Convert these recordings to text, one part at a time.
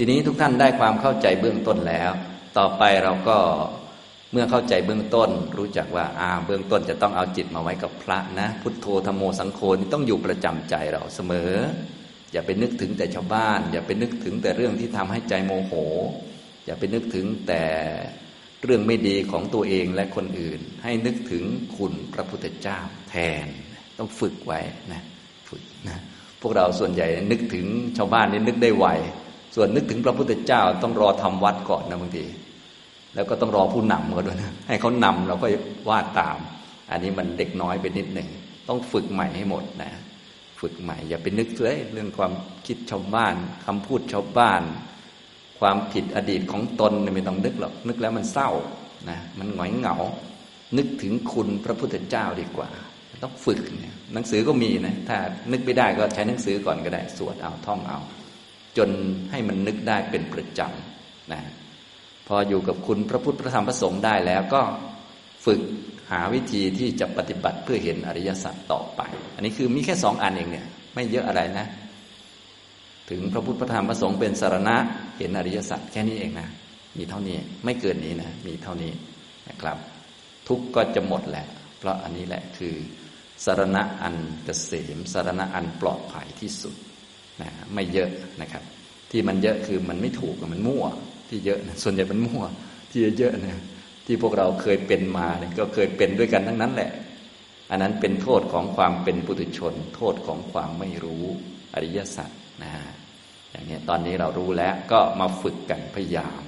ทีนี้ทุกท่านได้ความเข้าใจเบื้องต้นแล้ว ต่อไปเราก็เมื่อเข้าใจเบื้องต้น รู้จักว่าอ่าเบื้องต้นจะต้องเอาจิตมาไว้กับพระนะ พุทโธธโมสังโฆนี่ต้องอยู่ประจำใจเราเสมอ อย่าไปนึกถึงแต่ชาวบ้าน อย่าไปนึกถึงแต่เรื่องที่ทำให้ใจโมโห อย่าไปนึกถึงแต่เรื่องไม่ดีของตัวเองและคนอื่น ให้นึกถึงคุณพระพุทธเจ้าแทน ต้องฝึกไว้นะฝึกนะพวกเราส่วนใหญ่นึกถึงชาวบ้านนี่นึกได้ไว ส่วนนึกถึงพระพุทธเจ้าต้องรอทำวัดก่อนนะบางที แล้วก็ต้องรอผู้นำก็ด้วยนะให้เขานำเราก็วาดตาม อันนี้มันเด็กน้อยไปนิดหนึ่งต้องฝึกใหม่ให้หมดนะ ฝึกใหม่ อย่าไปนึกเลยเรื่องความคิดชาวบ้านคำพูดชาวบ้าน ความผิดอดีตของตนไม่ต้องนึกหรอกนึกแล้วมันเศร้านะมันหงอยเหงา นึกถึงคุณพระพุทธเจ้าดีกว่า ต้องฝึกเนี่ยหนังสือก็มีนะถ้านึกไม่ได้ก็ใช้หนังสือก่อนก็ได้ สวดเอาท่องเอา จนให้มันนึกได้เป็นประจำนะพออยู่กับคุณพระพุทธพระธรรมพระสงฆ์ได้แล้วก็ฝึกหาวิธีที่จะปฏิบัติเพื่อเห็นอริยสัจต่อไป อันนี้คือมีแค่สองอันเองเนี่ย ไม่เยอะอะไรนะ ถึงพระพุทธพระธรรมพระสงฆ์เป็นสารณะ เห็นอริยสัจแค่นี้เองนะ มีเท่านี้ไม่เกินนี้นะ มีเท่านี้นะครับ ทุกก็จะหมดแหละ เพราะอันนี้แหละคือสารณะอันเกษมสารณะอันปลอดภัยที่สุด นะไม่เยอะนะครับ ที่มันเยอะคือมันไม่ถูกมันมั่ว ที่เยอะนะส่วนใหญ่มันมั่ว ที่เยอะนะที่พวกเราเคยเป็นมาเนี่ยก็เคยเป็นด้วยกันทั้งนั้นแหละ อันนั้นเป็นโทษของความเป็นปุถุชน โทษของความไม่รู้อริยสัจนะอย่างนี้ตอนนี้เรารู้แล้วก็มาฝึกกันพยายาม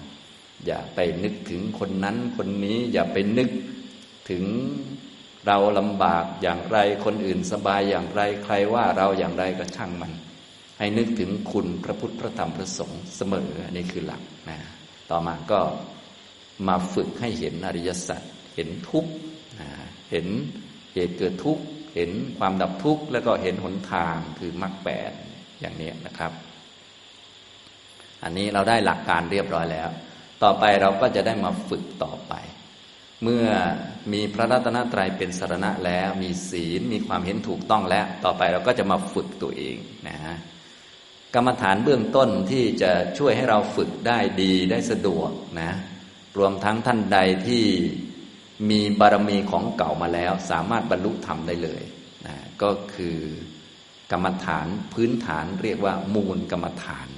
อย่าไปนึกถึงคนนั้นคนนี้อย่าไปนึกถึงเราลำบากอย่างไรคนอื่นสบายอย่างไรใครว่าเราอย่างไรก็ช่างมัน ให้นึกถึงคุณพระพุทธพระธรรมพระสงฆ์เสมออันนี้คือหลักนะต่อมาก็มาฝึกให้เห็นอริยสัจเห็นทุกข์เห็นเหตุเกิดทุกข์เห็นความดับทุกข์แล้วก็เห็นหนทางคือมรรคแปดอย่างนี้นะครับ อันนี้เราได้หลักการเรียบร้อยแล้ว ต่อไปเราก็จะได้มาฝึกต่อไป เมื่อมีพระรัตนตรัยเป็นสารณะแล้วมีศีลมีความเห็นถูกต้องแล้ว ต่อไปเราก็จะมาฝึกตัวเองนะฮะ กรรมฐานเบื้องต้นที่จะช่วยให้เราฝึกได้ดีได้สะดวกนะ รวมทั้งท่านใดที่มีบารมีของเก่ามาแล้ว สามารถบรรลุธรรมได้เลยนะก็คือกรรมฐานพื้นฐานเรียกว่ามูลกรรมฐาน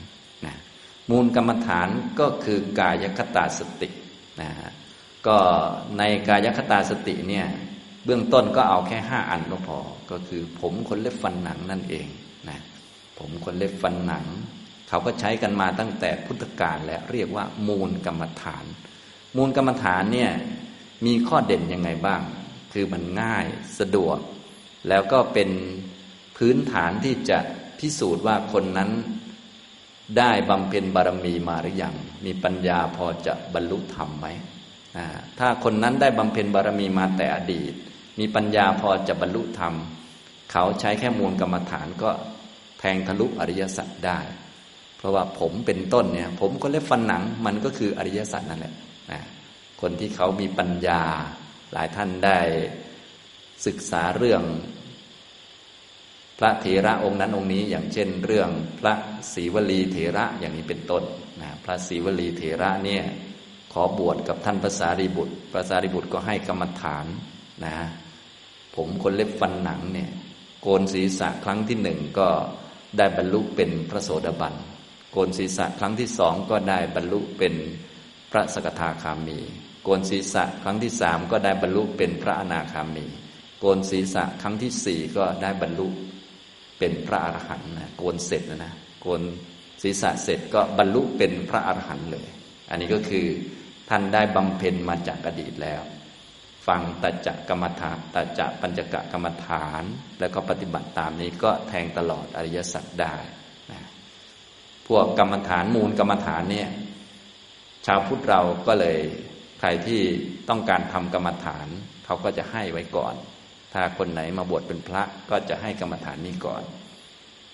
นะมูลกรรมฐานก็คือกายคตาสตินะก็ในกายคตาสติเนี่ยเบื้องต้นก็เอาแค่ห้าอันก็พอ ก็คือผมขนเล็บฟันหนังนั่นเอง ผมขนเล็บฟันหนัง เขาก็ใช้กันมาตั้งแต่พุทธกาลแล้วเรียกว่ามูลกรรมฐาน มูลกรรมฐานเนี่ยมีข้อเด่นยังไงบ้าง คือมันง่ายสะดวก แล้วก็เป็นพื้นฐานที่จะพิสูจน์ว่าคนนั้นได้บำเพ็ญบารมีมาหรือยัง มีปัญญาพอจะบรรลุธรรมไหม ถ้าคนนั้นได้บำเพ็ญบารมีมาแต่อดีต มีปัญญาพอจะบรรลุธรรม เขาใช้แค่มูลกรรมฐานก็ แทงทะลุอริยสัจได้ เพราะว่าผมเป็นต้นเนี่ย ผมก็เล็บฟันหนังมันก็คืออริยสัจนั่นแหละนะคนที่เขามีปัญญา หลายท่านได้ศึกษาเรื่อง พระเถระองค์นั้นองค์นี้อย่างเช่น เรื่องพระศรีวลีเถระอย่างนี้เป็นต้นนะพระศรีวลีเถระเนี่ยขอบวชกับท่านพระสารีบุตรพระสารีบุตรก็ให้กรรมฐานนะผมคนเล็บฟันหนังเนี่ยโกนศีรษะครั้งที่หนึ่งก็ ได้บรรลุเป็นพระโสดาบันโกนศีรษะครั้งที่สองก็ได้บรรลุเป็นพระสกทาคามี โกนศีรษะครั้งที่สามก็ได้บรรลุเป็นพระอนาคามี โกนศีรษะครั้งที่สี่ก็ได้บรรลุเป็นพระอรหันต์นะโกนเสร็จนะนะโกนศีรษะเสร็จก็บรรลุเป็นพระอรหันต์เลย อันนี้ก็คือท่านได้บำเพ็ญมาจากอดีตแล้ว ฟังตัจกรรมฐานตัจปัญจกกรรมฐาน แล้วก็ปฏิบัติตามนี้ก็แทงตลอดอริยสัจได้นะพวกกรรมฐานมูลกรรมฐานเนี่ยชาวพุทธเราก็เลยใครที่ต้องการทำกรรมฐานเขาก็จะให้ไว้ก่อน ถ้าคนไหนมาบวชเป็นพระก็จะให้กรรมฐานนี้ก่อน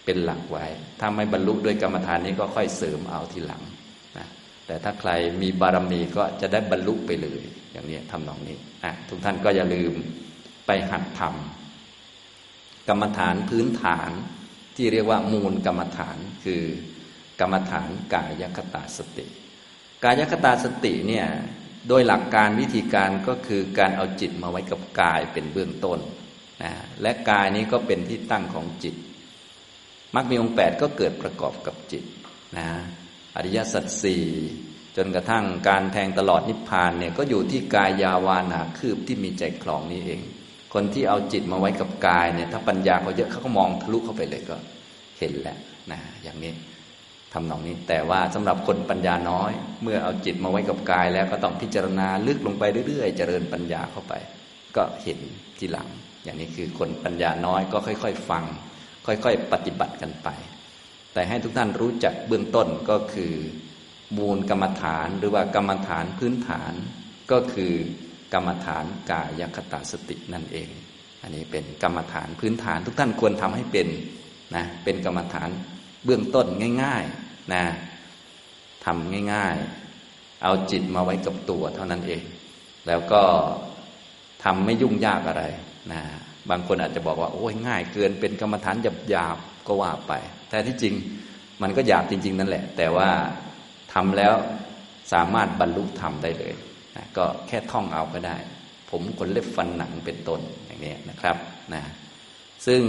เป็นหลักไว้ ถ้าไม่บรรลุด้วยกรรมฐานนี้ก็ค่อยเสริมเอาทีหลังนะแต่ถ้าใครมีบารมีก็จะได้บรรลุไปเลย อย่างนี้ทำนองนี้อะทุกท่านก็อย่าลืมไปหัดทำกรรมฐานพื้นฐานที่เรียกว่ามูลกรรมฐานคือกรรมฐานกายคตาสติ กายคตาสติเนี่ยโดยหลักการวิธีการก็คือการเอาจิตมาไว้กับกายเป็นเบื้องต้นนะและกายนี้ก็เป็นที่ตั้งของจิตมรรคมีองค์แปดก็เกิดประกอบกับจิตนะอริยสัจสี่ จนกระทั่งการแทงตลอดนิพพานเนี่ยก็อยู่ที่กายยาวานาคืบที่มีใจคลองนี้เอง คนที่เอาจิตมาไว้กับกายเนี่ยถ้าปัญญาเขาเยอะเขาก็มองทะลุเข้าไปเลยก็เห็นแหละนะอย่างนี้ทำนองนี้ แต่ว่าสำหรับคนปัญญาน้อย เมื่อเอาจิตมาไว้กับกายแล้วก็ต้องพิจารณาลึกลงไปเรื่อยๆ เจริญปัญญาเข้าไป ก็เห็นทีหลัง อย่างนี้คือคนปัญญาน้อยก็ค่อย ๆ ฟัง ค่อย ๆ ปฏิบัติกันไป แต่ให้ทุกท่านรู้จักเบื้องต้นก็คือ มูลกรรมฐานหรือว่ากรรมฐานพื้นฐานก็คือกรรมฐานกายคตาสตินั่นเอง อันนี้เป็นกรรมฐานพื้นฐานทุกท่านควรทำให้เป็นนะเป็นกรรมฐานเบื้องต้นง่ายๆนะทำง่ายๆ เอาจิตมาไว้กับตัวเท่านั้นเอง แล้วก็ทำไม่ยุ่งยากอะไรนะบางคนอาจจะบอกว่าโอ้ยง่ายเกินเป็นกรรมฐานหยาบๆก็ว่าไป แต่ที่จริงมันก็หยาบจริง ๆ นั่นแหละ แต่ว่า ทำแล้วสามารถบรรลุธรรมได้เลยนะก็แค่ท่องเอาก็ได้ ผมขนเล็บฟันหนังเป็นต้นอย่างนี้นะครับนะซึ่ง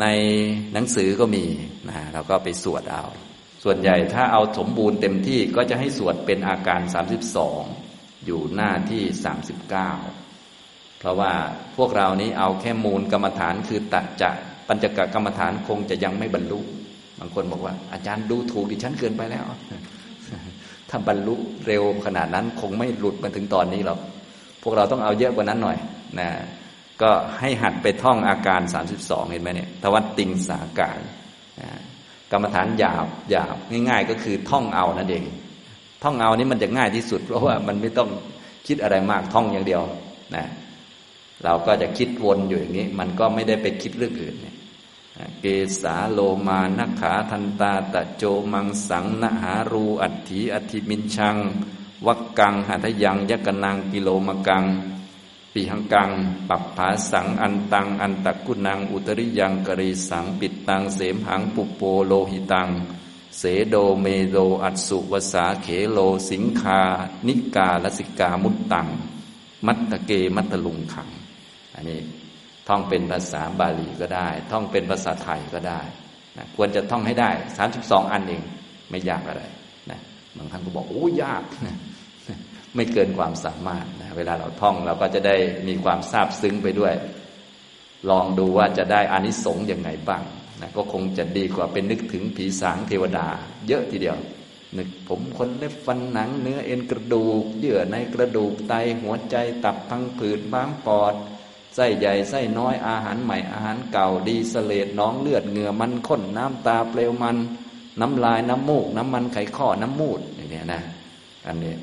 ในหนังสือก็มีนะเราก็ไปสวดเอา ส่วนใหญ่ถ้าเอาสมบูรณ์เต็มที่ก็จะให้สวดเป็นอาการ 32 อยู่หน้าที่ 39 เพราะว่าพวกเรานี้เอาแค่มูลกรรมฐานคือตัดจะปัญจกกรรมฐานคงจะยังไม่บรรลุ บางคนบอกว่า อาจารย์ดูถูกดิฉันเกินไปแล้ว ถ้าบรรลุเร็วขนาดนั้นคงไม่หลุดมาถึงตอนนี้หรอกพวกเราต้องเอาเยอะกว่านั้นหน่อยนะก็ให้หัดไปท่องอาการ 32 เห็นไหมเนี่ยทวัตติงสาการนะกรรมฐานหยาบหยาบง่าย ๆ ก็คือท่องเอานั่นเอง ท่องเอานี่มันจะง่ายที่สุด เพราะว่ามันไม่ต้องคิดอะไรมากท่องอย่างเดียวนะเราก็จะคิดวนอยู่อย่างนี้ มันก็ไม่ได้ไปคิดเรื่องอื่นเนี่ย เกสาโลมานักขาทันตาตะโจมังสังนหารูอัตถีอธิมินชัง วักกังหัตยังยักนังกิโลมกังปีหังกัง ปัปภาสังอันตัง อันตะกุนัง อุตริยังกรีสังปิดตังเสมหังปุโปโลหิตัง เสโดเมโดอัตสุวสาเขโลสิงคา นิกาลสิกามุตตัง มัตตะเกมัตตลุงขัง อันนี้ ท่องเป็นภาษาบาลีก็ได้ ท่องเป็นภาษาไทยก็ได้นะควรจะท่องให้ได้สามสิบสองอันเองไม่ยากอะไรนะบางท่านก็บอกโอ้ยากนะไม่เกินความสามารถนะเวลาเราท่องเราก็จะได้มีความซาบซึ้งไปด้วย ลองดูว่าจะได้อานิสงส์ยังไงบ้างนะก็คงจะดีกว่าเป็นนึกถึงผีสางเทวดา เยอะทีเดียว นึกผมคนเล็บฟันหนัง เนื้อเอ็นกระดูก เยื่อในกระดูกไตหัวใจตับพังผืดม้ามปอด ไส้ใหญ่ไส้น้อยอาหารใหม่อาหารเก่าดีสเลดน้องเลือดเหงื่อมันข้นน้ำตาเปลวมัน น้ำลายน้ำมูก น้ำมันไขข้อน้ำมูดอย่างนี้นะอันนี้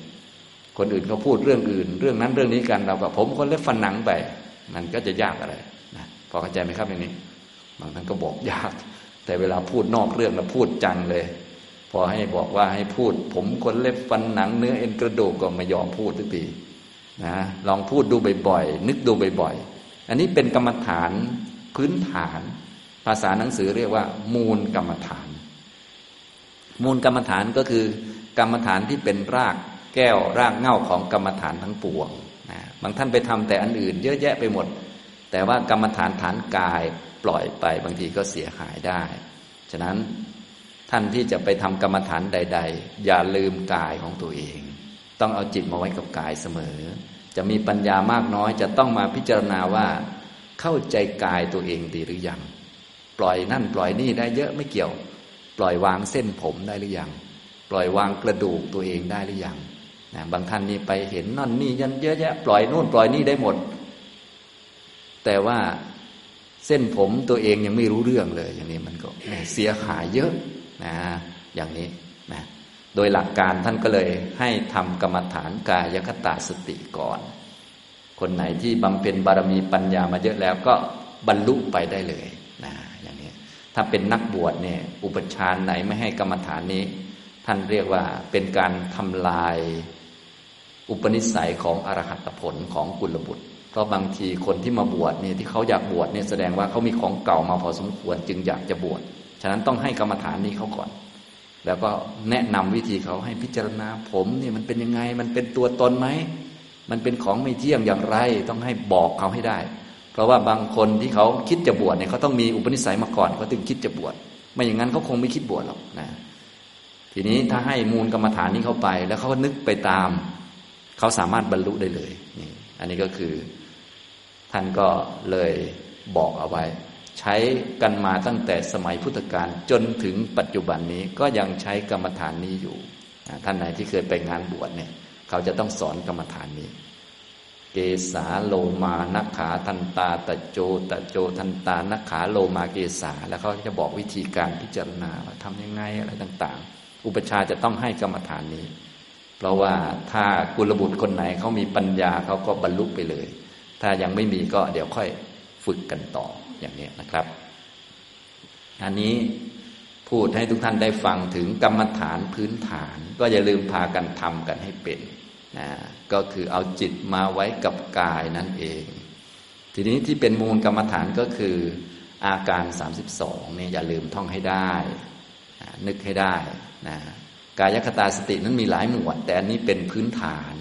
คนอื่นเขาพูดเรื่องอื่น เรื่องนั้นเรื่องนี้กันเราก็ผมคนเล็บฟันหนังไป มันก็จะยากอะไรนะพอเข้าใจไหมครับอย่างนี้บางท่านก็บอกยาก แต่เวลาพูดนอกเรื่องแล้วพูดจังเลย พอให้บอกว่าให้พูด ผมคนเล็บฟันหนังเนื้อเอ็นกระดูกก็ไม่ยอมพูดทุกทีนะลองพูดดูบ่อยๆนึกดูบ่อยๆ อันนี้เป็นกรรมฐานพื้นฐาน ภาษาหนังสือเรียกว่า มูลกรรมฐาน มูลกรรมฐานก็คือกรรมฐานที่เป็นรากแก้วรากเง่าของกรรมฐานทั้งปวงนะบางท่านไปทำแต่อันอื่น เยอะแยะไปหมด แต่ว่ากรรมฐานฐานกายปล่อยไปบางทีก็เสียหายได้ ฉะนั้นท่านที่จะไปทำกรรมฐานใด ๆ อย่าลืมกายของตัวเอง ต้องเอาจิตมาไว้กับกายเสมอ จะมีปัญญามากน้อยจะต้องมาพิจารณาว่า เข้าใจกายตัวเองดีหรือยัง ปล่อยนั่นปล่อยนี่ได้เยอะไม่เกี่ยว ปล่อยวางเส้นผมได้หรือยัง ปล่อยวางกระดูกตัวเองได้หรือยังนะบางท่านนี่ไปเห็นนั่นนี่ยันเยอะแยะ ปล่อยนู่นปล่อยนี่ได้หมด แต่ว่าเส้นผมตัวเองยังไม่รู้เรื่องเลย อย่างนี้มันก็เสียหายเยอะนะอย่างนี้ โดยหลักการท่านก็เลยให้ทำกรรมฐานกายคตาสติก่อน คนไหนที่บำเพ็ญบารมีปัญญามาเยอะแล้วก็บรรลุไปได้เลยนะอย่างนี้ถ้าเป็นนักบวชเนี่ยอุปชานไหนไม่ให้กรรมฐานนี้ ท่านเรียกว่าเป็นการทำลายอุปนิสัยของอรหัตผลของกุลบุตร เพราะบางทีคนที่มาบวชเนี่ยที่เขาอยากบวชเนี่ยแสดงว่าเขามีของเก่ามาพอสมควรจึงอยากจะบวช ฉะนั้นต้องให้กรรมฐานนี้เขาก่อน แล้วก็แนะนำวิธีเขาให้พิจารณาผมเนี่ยมันเป็นยังไง มันเป็นตัวตนไหม มันเป็นของไม่เที่ยงอย่างไร ต้องให้บอกเขาให้ได้ เพราะว่าบางคนที่เขาคิดจะบวชเนี่ยเขาต้องมีอุปนิสัยมาก่อนเขาถึงคิดจะบวช ไม่อย่างนั้นเขาคงไม่คิดบวชหรอกนะ ทีนี้ถ้าให้มูลกรรมฐานนี้เข้าไป แล้วเขาก็นึกไปตาม เขาสามารถบรรลุได้เลยนี่อันนี้ก็คือ ท่านก็เลยบอกเอาไว้ ใช้กันมาตั้งแต่สมัยพุทธกาลจนถึงปัจจุบันนี้ก็ยังใช้กรรมฐานนี้อยู่ ท่านไหนที่เคยไปงานบวชเนี่ย เขาจะต้องสอนกรรมฐานนี้ เกสาโลมานักขาทันตาตะโจตะโจทันตานักขาโลมาเกสาแล้วเขาจะบอกวิธีการพิจารณาว่าทำยังไงอะไรต่าง ๆ อุปชาจะต้องให้กรรมฐานนี้ เพราะว่าถ้ากุลบุตรคนไหนเขามีปัญญาเขาก็บรรลุไปเลย ถ้ายังไม่มีก็เดี๋ยวค่อยฝึกกันต่อ อย่างนี้นะครับ อันนี้พูดให้ทุกท่านได้ฟังถึงกรรมฐานพื้นฐาน ก็อย่าลืมพากันทำกันให้เป็นนะก็คือเอาจิตมาไว้กับกายนั่นเอง ทีนี้ที่เป็นมูลกรรมฐานก็คืออาการ 32เนี่ยอย่าลืมท่องให้ได้ นึกให้ได้นะกายคตาสตินั้นมีหลายหมวด แต่อันนี้เป็นพื้นฐาน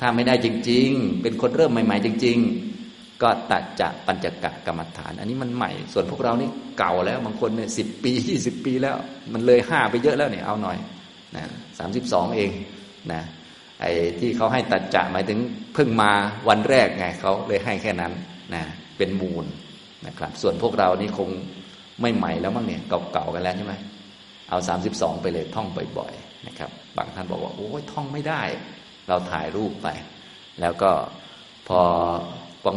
ถ้าไม่ได้จริง ๆ เป็นคนเริ่มใหม่ ๆ จริง ๆ ก็ตัดจะปัญจกะกรรมฐาน อันนี้มันใหม่ ส่วนพวกเรานี่เก่าแล้ว บางคนเนี่ยสิบปียี่สิบปีแล้ว มันเลยห้าไปเยอะแล้วเนี่ยเอาหน่อยนะสามสิบสองเองนะไอ้ที่เขาให้ตัดจะหมายถึงเพิ่งมาวันแรกไงเขาเลยให้แค่นั้นนะเป็นมูลนะครับ ส่วนพวกเรานี่คงไม่ใหม่แล้วมั้งเนี่ยเก่าๆกันแล้วใช่ไหมเอาสามสิบสองไปเลยท่องบ่อยๆนะครับบางท่านบอกว่าโอ้ยท่องไม่ได้ เราถ่ายรูปไป แล้วก็พอ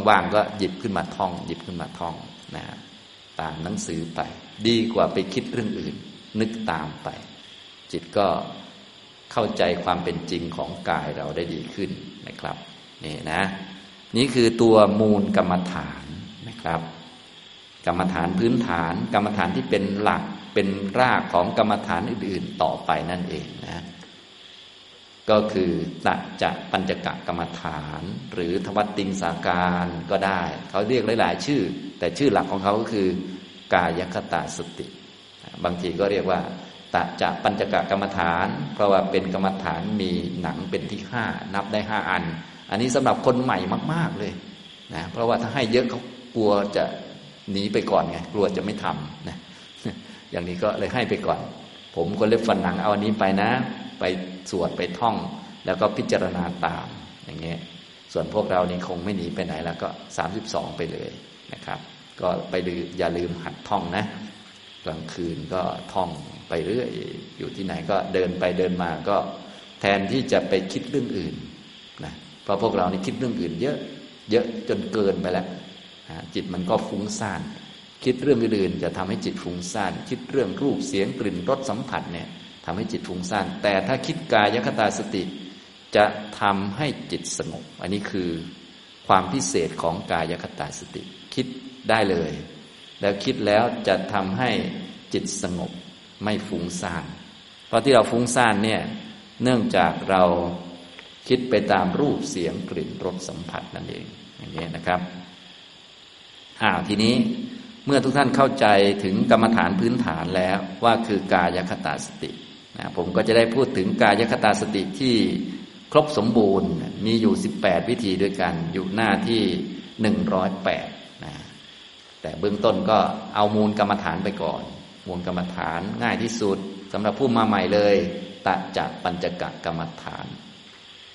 ว่างๆก็หยิบขึ้นมาท่อง หยิบขึ้นมาท่องนะตามหนังสือไป ดีกว่าไปคิดเรื่องอื่น นึกตามไป จิตก็เข้าใจความเป็นจริงของกายเราได้ดีขึ้นนะครับนี่นะ นี่คือตัวมูลกรรมฐานนะครับ กรรมฐานพื้นฐาน กรรมฐานที่เป็นหลักเป็นรากของกรรมฐานอื่น ๆ ต่อไปนั่นเองนะ ก็คือตัจะปัญจกะกรรมฐาน หรือทวัตติงสาการก็ได้ เขาเรียกหลาย ๆ ชื่อ แต่ชื่อหลักของเขาก็คือกายคตาสติ บางทีก็เรียกว่าตะจะปัญจกะกรรมฐาน เพราะว่าเป็นกรรมฐานมีหนังเป็นที่ห้านับได้ห้าอัน อันนี้สำหรับคนใหม่มาก ๆ เลยนะเพราะว่าถ้าให้เยอะเขากลัวจะหนีไปก่อนไงกลัวจะไม่ทำนะอย่างนี้ก็เลยให้ไปก่อน ผมคนเล็บฟันหนังเอาอันนี้ไปนะ ไปสวดไปท่อง แล้วก็พิจารณาตาม อย่างเงี้ยส่วนพวกเรานี่คงไม่หนีไปไหนแล้วก็สามสิบสองไปเลยนะครับ ก็ไปดูอย่าลืมหัดท่องนะ กลางคืนก็ท่องไปเรื่อยอยู่ที่ไหนก็เดินไปเดินมาก็แทนที่จะไปคิดเรื่องอื่นนะเพราะพวกเรานี่คิดเรื่องอื่น เยอะเยอะจนเกินไปแล้วจิตมันก็ฟุ้งซ่าน คิดเรื่องอื่นจะทำให้จิตฟุ้งซ่าน คิดเรื่องรูปเสียงกลิ่นรสสัมผัสเนี่ย ทำให้จิตฟุ้งซ่านแต่ถ้าคิดกายคตาสติ จะทำให้จิตสงบ อันนี้คือความพิเศษของกายคตาสติ คิดได้เลย แล้วคิดแล้วจะทำให้จิตสงบไม่ฟุ้งซ่าน เพราะที่เราฟุ้งซ่านเนี่ยเนื่องจากเราคิดไปตามรูปเสียงกลิ่นรสสัมผัสนั่นเองอย่างนี้นะครับอ้าวทีนี้เมื่อทุกท่านเข้าใจถึงกรรมฐานพื้นฐานแล้วว่าคือกายคตาสติ นะผมก็จะได้พูดถึงกายคตาสติที่ครบสมบูรณ์ มีอยู่ 18 วิธีด้วยกัน อยู่หน้าที่ 108นะแต่เบื้องต้นก็เอามูลกรรมฐานไปก่อนมูลกรรมฐานง่ายที่สุดสำหรับผู้มาใหม่เลยตะจักปัญจกะกรรมฐาน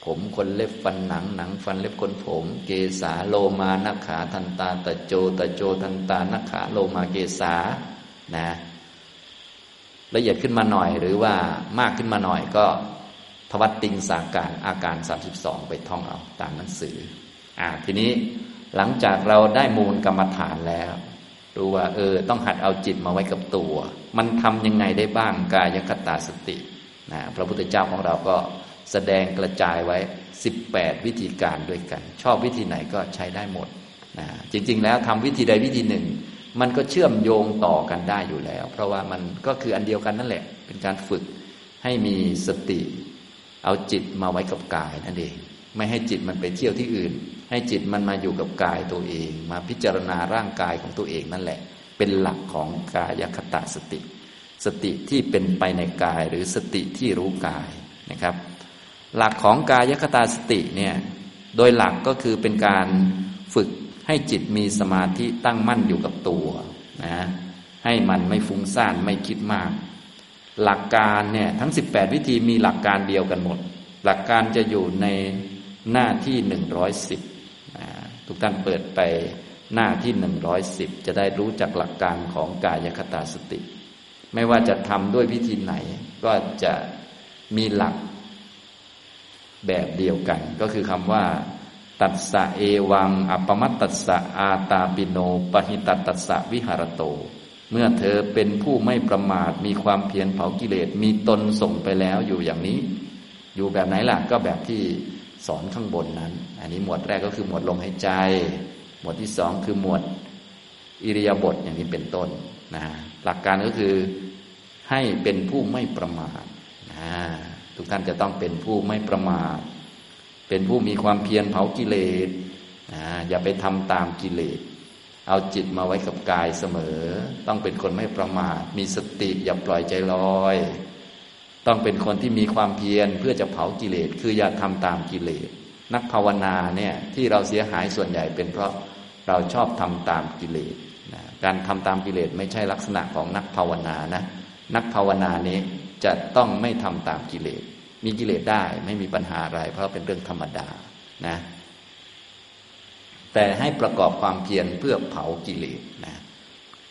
ผมคนเล็บฟันหนังหนังฟันเล็บคนผม เกสาโลมานักขาทันตาตะโจตะโจทันตานักขาโลมาเกสานะ ละเอียดขึ้นมาหน่อย หรือว่ามากขึ้นมาหน่อยก็ทวัตติงสาการอาการ 32 ไปท่องเอาตามหนังสืออ่าทีนี้หลังจากเราได้มูลกรรมฐานแล้วรู้ว่าเออต้องหัดเอาจิตมาไว้กับตัว มันทำยังไงได้บ้างกายคตาสตินะพระพุทธเจ้าของเราก็แสดงกระจายไว้ 18 วิธีการด้วยกัน ชอบวิธีไหนก็ใช้ได้หมดนะจริง ๆ แล้วทำวิธีใดวิธีหนึ่ง มันก็เชื่อมโยงต่อกันได้อยู่แล้ว เพราะว่ามันก็คืออันเดียวกันนั่นแหละ เป็นการฝึกให้มีสติ เอาจิตมาไว้กับกายนั่นเอง ไม่ให้จิตมันไปเที่ยวที่อื่น ให้จิตมันมาอยู่กับกายตัวเอง มาพิจารณาร่างกายของตัวเองนั่นแหละ เป็นหลักของกายคตาสติ สติที่เป็นไปในกายหรือสติที่รู้กายนะครับ หลักของกายคตาสติเนี่ยโดยหลักก็คือเป็นการฝึก ให้จิตมีสมาธิตั้งมั่นอยู่กับตัวนะให้มันไม่ฟุ้งซ่านไม่คิดมาก หลักการเนี่ยทั้ง 18 วิธีมีหลักการเดียวกันหมด หลักการจะอยู่ในหน้าที่ 110ทุกท่านเปิดไปหน้าที่ 110 จะได้รู้จักหลักการของกายคตาสติ ไม่ว่าจะทำด้วยวิธีไหน ก็จะมีหลักแบบเดียวกัน ก็คือคำว่า ตัสสะเอวัง อัปมัตตัสสะอาตาปิโนปหิตตัสสะวิหารโต เมื่อเธอเป็นผู้ไม่ประมาทมีความเพียรเผากิเลสมีตนส่งไปแล้วอยู่อย่างนี้ อยู่แบบไหนล่ะก็แบบที่สอนข้างบนนั้น อันนี้หมวดแรกก็คือหมวดลมหายใจ หมวดที่สองคือหมวดอิริยาบถอย่างนี้เป็นต้นนะหลักการก็คือให้เป็นผู้ไม่ประมาทนะทุกท่านจะต้องเป็นผู้ไม่ประมาท เป็นผู้มีความเพียรเผากิเลสอย่าไปทำตามกิเลส เอาจิตมาไว้กับกายเสมอ ต้องเป็นคนไม่ประมาท มีสติอย่าปล่อยใจลอย ต้องเป็นคนที่มีความเพียรเพื่อจะเผากิเลส คืออย่าทำตามกิเลส นักภาวนาเนี่ยที่เราเสียหายส่วนใหญ่เป็นเพราะเราชอบทำตามกิเลสนะการทำตามกิเลสไม่ใช่ลักษณะของนักภาวนานะ นักภาวนานี้จะต้องไม่ทำตามกิเลส มีกิเลสได้ไม่มีปัญหาอะไร เพราะเป็นเรื่องธรรมดานะแต่ให้ประกอบความเพียรเพื่อเผากิเลสนะ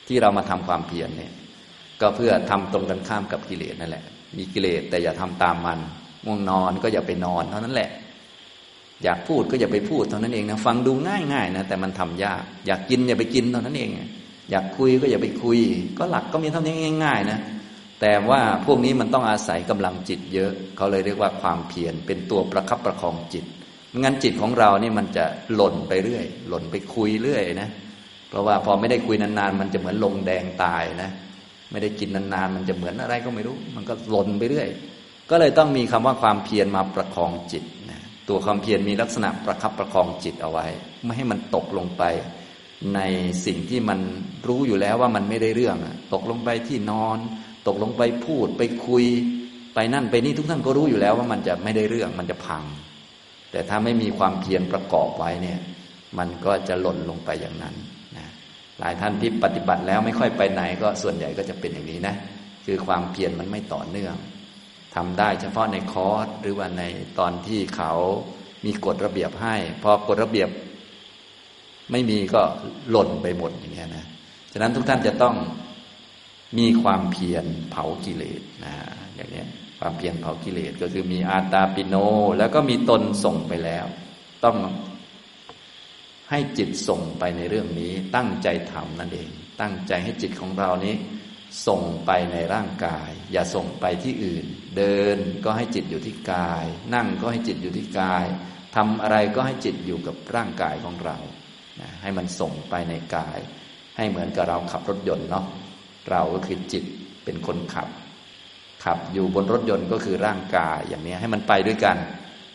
ที่เรามาทำความเพียรเนี่ย ก็เพื่อทำตรงกันข้ามกับกิเลสนั่นแหละ มีกิเลสแต่อย่าทำตามมันง่วงนอนก็อย่าไปนอนเท่านั้นแหละ อยากพูดก็อย่าไปพูดเท่านั้นเองนะฟังดูง่ายๆนะแต่มันทำยาก อยากกินอย่าไปกินเท่านั้นเอง อยากคุยก็อย่าไปคุย ก็หลักก็มีเท่านี้ง่าย ๆ นะ แต่ว่าพวกนี้มันต้องอาศัยกำลังจิตเยอะ เขาเลยเรียกว่าความเพียรเป็นตัวประคับประคองจิตงั้นจิตของเรานี่มันจะหล่นไปเรื่อย หล่นไปคุยเรื่อยนะเพราะว่าพอไม่ได้คุยนานๆ มันจะเหมือนลงแดงตายนะ ไม่ได้กินนานๆ มันจะเหมือนอะไรก็ไม่รู้ มันก็หล่นไปเรื่อย ก็เลยต้องมีคำว่าความเพียรมาประคองจิตนะตัวความเพียรมีลักษณะประคับประคองจิตเอาไว้ ไม่ให้มันตกลงไป ในสิ่งที่มันรู้อยู่แล้วว่ามันไม่ได้เรื่องตกลงไปที่นอน ตกลงไปพูดไปคุยไปนั่นไปนี่ทุกท่านก็รู้อยู่แล้วว่ามันจะไม่ได้เรื่องมันจะพัง แต่ถ้าไม่มีความเพียรประกอบไว้เนี่ย มันก็จะหล่นลงไปอย่างนั้นนะหลายท่านที่ปฏิบัติแล้วไม่ค่อยไปไหนก็ส่วนใหญ่ก็จะเป็นอย่างนี้นะ คือความเพียรมันไม่ต่อเนื่องทำได้เฉพาะในคอร์สหรือว่าในตอนที่เขามีกฎระเบียบให้พอกฎระเบียบ ไม่มีก็หล่นไปหมดอย่างเงี้ยนะฉะนั้นทุกท่านจะต้อง มีความเพียรเผากิเลสนะอย่างนี้ความเพียรเผากิเลสก็คือมีอาตาปิโน แล้วก็มีตนส่งไปแล้ว ต้องให้จิตส่งไปในเรื่องนี้ ตั้งใจทำนั่นเอง ตั้งใจให้จิตของเรานี้ ส่งไปในร่างกาย อย่าส่งไปที่อื่น เดินก็ให้จิตอยู่ที่กาย นั่งก็ให้จิตอยู่ที่กายทำอะไรก็ให้จิตอยู่กับร่างกายของเรานะให้มันส่งไปในกาย ให้เหมือนกับเราขับรถยนต์เนาะ เราก็คือจิตเป็นคนขับ ขับอยู่บนรถยนต์ก็คือร่างกายอย่างนี้ให้มันไปด้วยกัน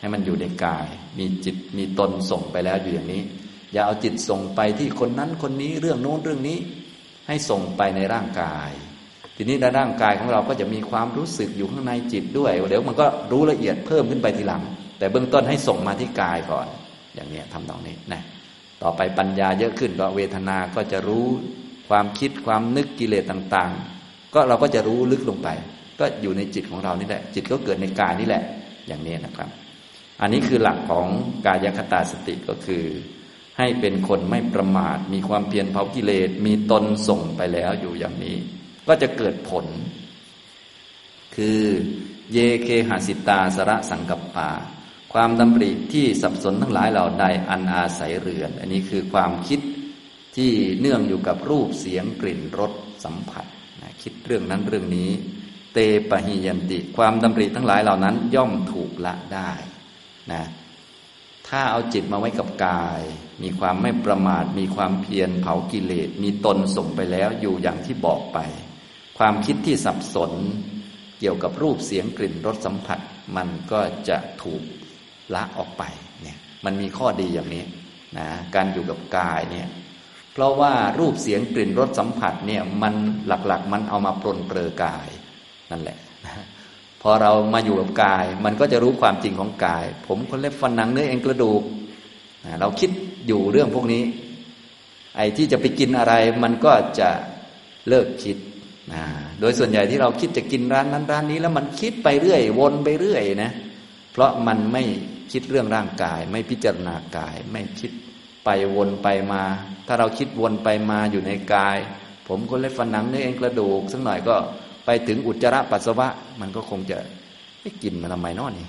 ให้มันอยู่ในกาย มีจิตมีตนส่งไปแล้วอยู่อย่างนี้ อย่าเอาจิตส่งไปที่คนนั้นคนนี้เรื่องโน้นเรื่องนี้ ให้ส่งไปในร่างกาย ทีนี้ในร่างกายของเราก็จะมีความรู้สึกอยู่ข้างในจิตด้วยเดี๋ยวมันก็รู้ละเอียดเพิ่มขึ้นไปทีหลัง แต่เบื้องต้นให้ส่งมาที่กายก่อน อย่างนี้ทำตรงนี้นะต่อไปปัญญาเยอะขึ้นก็เวทนาก็จะรู้ ความคิดความนึกกิเลสต่างๆ ก็เราก็จะรู้ลึกลงไป ก็อยู่ในจิตของเรานี่แหละ จิตก็เกิดในกายนี่แหละ อย่างนี้นะครับ อันนี้คือหลักของกายคตาสติก็คือ ให้เป็นคนไม่ประมาท มีความเพียรเผากิเลส มีตนส่งไปแล้วอยู่อย่างนี้ ก็จะเกิดผล คือเยเคหาสิตาสระสังกัปปาความดำริที่สับสนทั้งหลายเหล่าใดอันอาศัยเรือน อันนี้คือความคิด ที่เนื่องอยู่กับรูปเสียงกลิ่นรสสัมผัสนะคิดเรื่องนั้นเรื่องนี้ เตปหิยันติ ความดำริทั้งหลายเหล่านั้นย่อมถูกละได้นะถ้าเอาจิตมาไว้กับกาย มีความไม่ประมาท มีความเพียรเผากิเลส มีตนส่งไปแล้วอยู่อย่างที่บอกไป ความคิดที่สับสน เกี่ยวกับรูปเสียงกลิ่นรสสัมผัส มันก็จะถูกละออกไปเนี่ยมันมีข้อดีอย่างนี้นะการอยู่กับกายเนี่ย ราะว่ารูปเสียงกลิ่นรสสัมผัสเนี่ยมันหลักๆ มันเอามาปลนเปลือกายนั่นแหละพอเรามาอยู่กับกาย มันก็จะรู้ความจริงของกาย ผมคนเล็บฟันหนังเนื้อเอ็นกระดูกเราคิดอยู่เรื่องพวกนี้ ไอ้ที่จะไปกินอะไร มันก็จะเลิกคิดโดยส่วนใหญ่ที่เราคิดจะกินร้านนั้นร้านนี้ แล้วมันคิดไปเรื่อย วนไปเรื่อยนะ เพราะมันไม่คิดเรื่องร่างกาย ไม่พิจารณากาย ไม่คิด ไปวนไปมา ถ้าเราคิดวนไปมาอยู่ในกาย ผมก็เล็บฟันหนังเนื้อเอ็นกระดูกสักหน่อยก็ไปถึงอุจจาระปัสสาวะ มันก็คงจะไม่กินมาทำไมนอนี่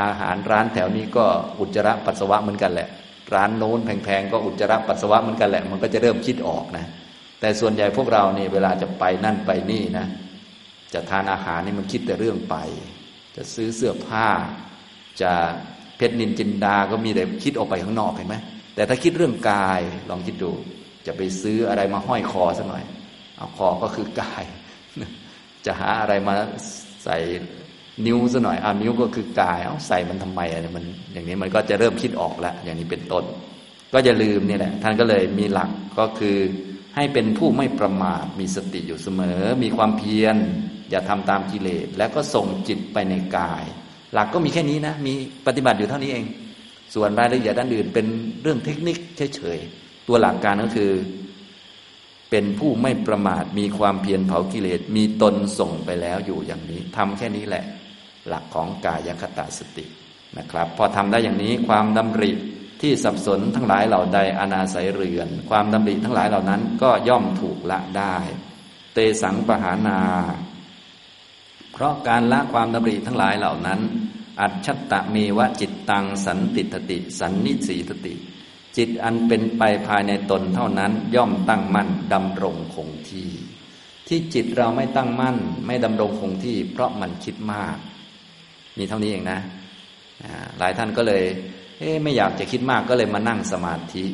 อาหารร้านแถวนี้ก็อุจจาระปัสสาวะเหมือนกันแหละ ร้านโน้นแพงๆก็อุจจาระปัสสาวะเหมือนกันแหละ มันก็จะเริ่มคิดออกนะ แต่ส่วนใหญ่พวกเราเนี่ยเวลาจะไปนั่นไปนี่นะ จะทานอาหารนี่มันคิดแต่เรื่องไป จะซื้อเสื้อผ้าจะ เพชรนินจินดาก็มีแต่คิดออกไปข้างนอกเห็นไหมแต่ถ้าคิดเรื่องกายลองคิดดู จะไปซื้ออะไรมาห้อยคอสักหน่อย เอาคอก็คือกาย จะหาอะไรมาใส่นิ้วซะหน่อยเอานิ้วก็คือกาย เอาใส่มันทำไมอะไรมัน อย่างนี้มันก็จะเริ่มคิดออกแล้วอย่างนี้เป็นต้น ก็จะลืมนี่แหละ ท่านก็เลยมีหลักก็คือให้เป็นผู้ไม่ประมาทมีสติอยู่เสมอ มีความเพียร อย่าทำตามกิเลส แล้วก็ส่งจิตไปในกาย หลักก็มีแค่นี้นะ มีปฏิบัติอยู่เท่านี้เอง ส่วนรายละเอียดด้านอื่น เป็นเรื่องเทคนิคเฉยๆ ตัวหลักการก็คือ เป็นผู้ไม่ประมาท มีความเพียรเผากิเลส มีตนส่งไปแล้วอยู่อย่างนี้ทำแค่นี้แหละ หลักของกายคตาสตินะครับ พอทำได้อย่างนี้ความดำริที่สับสนทั้งหลายเหล่าใดอนาศัยเรือน ความดำริทั้งหลายเหล่านั้นก็ย่อมถูกละได้ เตสังปหานา เพราะการละความดำริทั้งหลายเหล่านั้น อัจฉตะเมวะจิตตังสันติตติ สันนิสีตติ จิตอันเป็นไปภายในตนเท่านั้นย่อมตั้งมั่นดำรงคงที่ ที่จิตเราไม่ตั้งมั่น ไม่ดำรงคงที่ เพราะมันคิดมาก มีเท่านี้เองนะ หลายท่านก็เลย เอ๊ไม่อยากจะคิดมากก็เลยมานั่งสมาธิ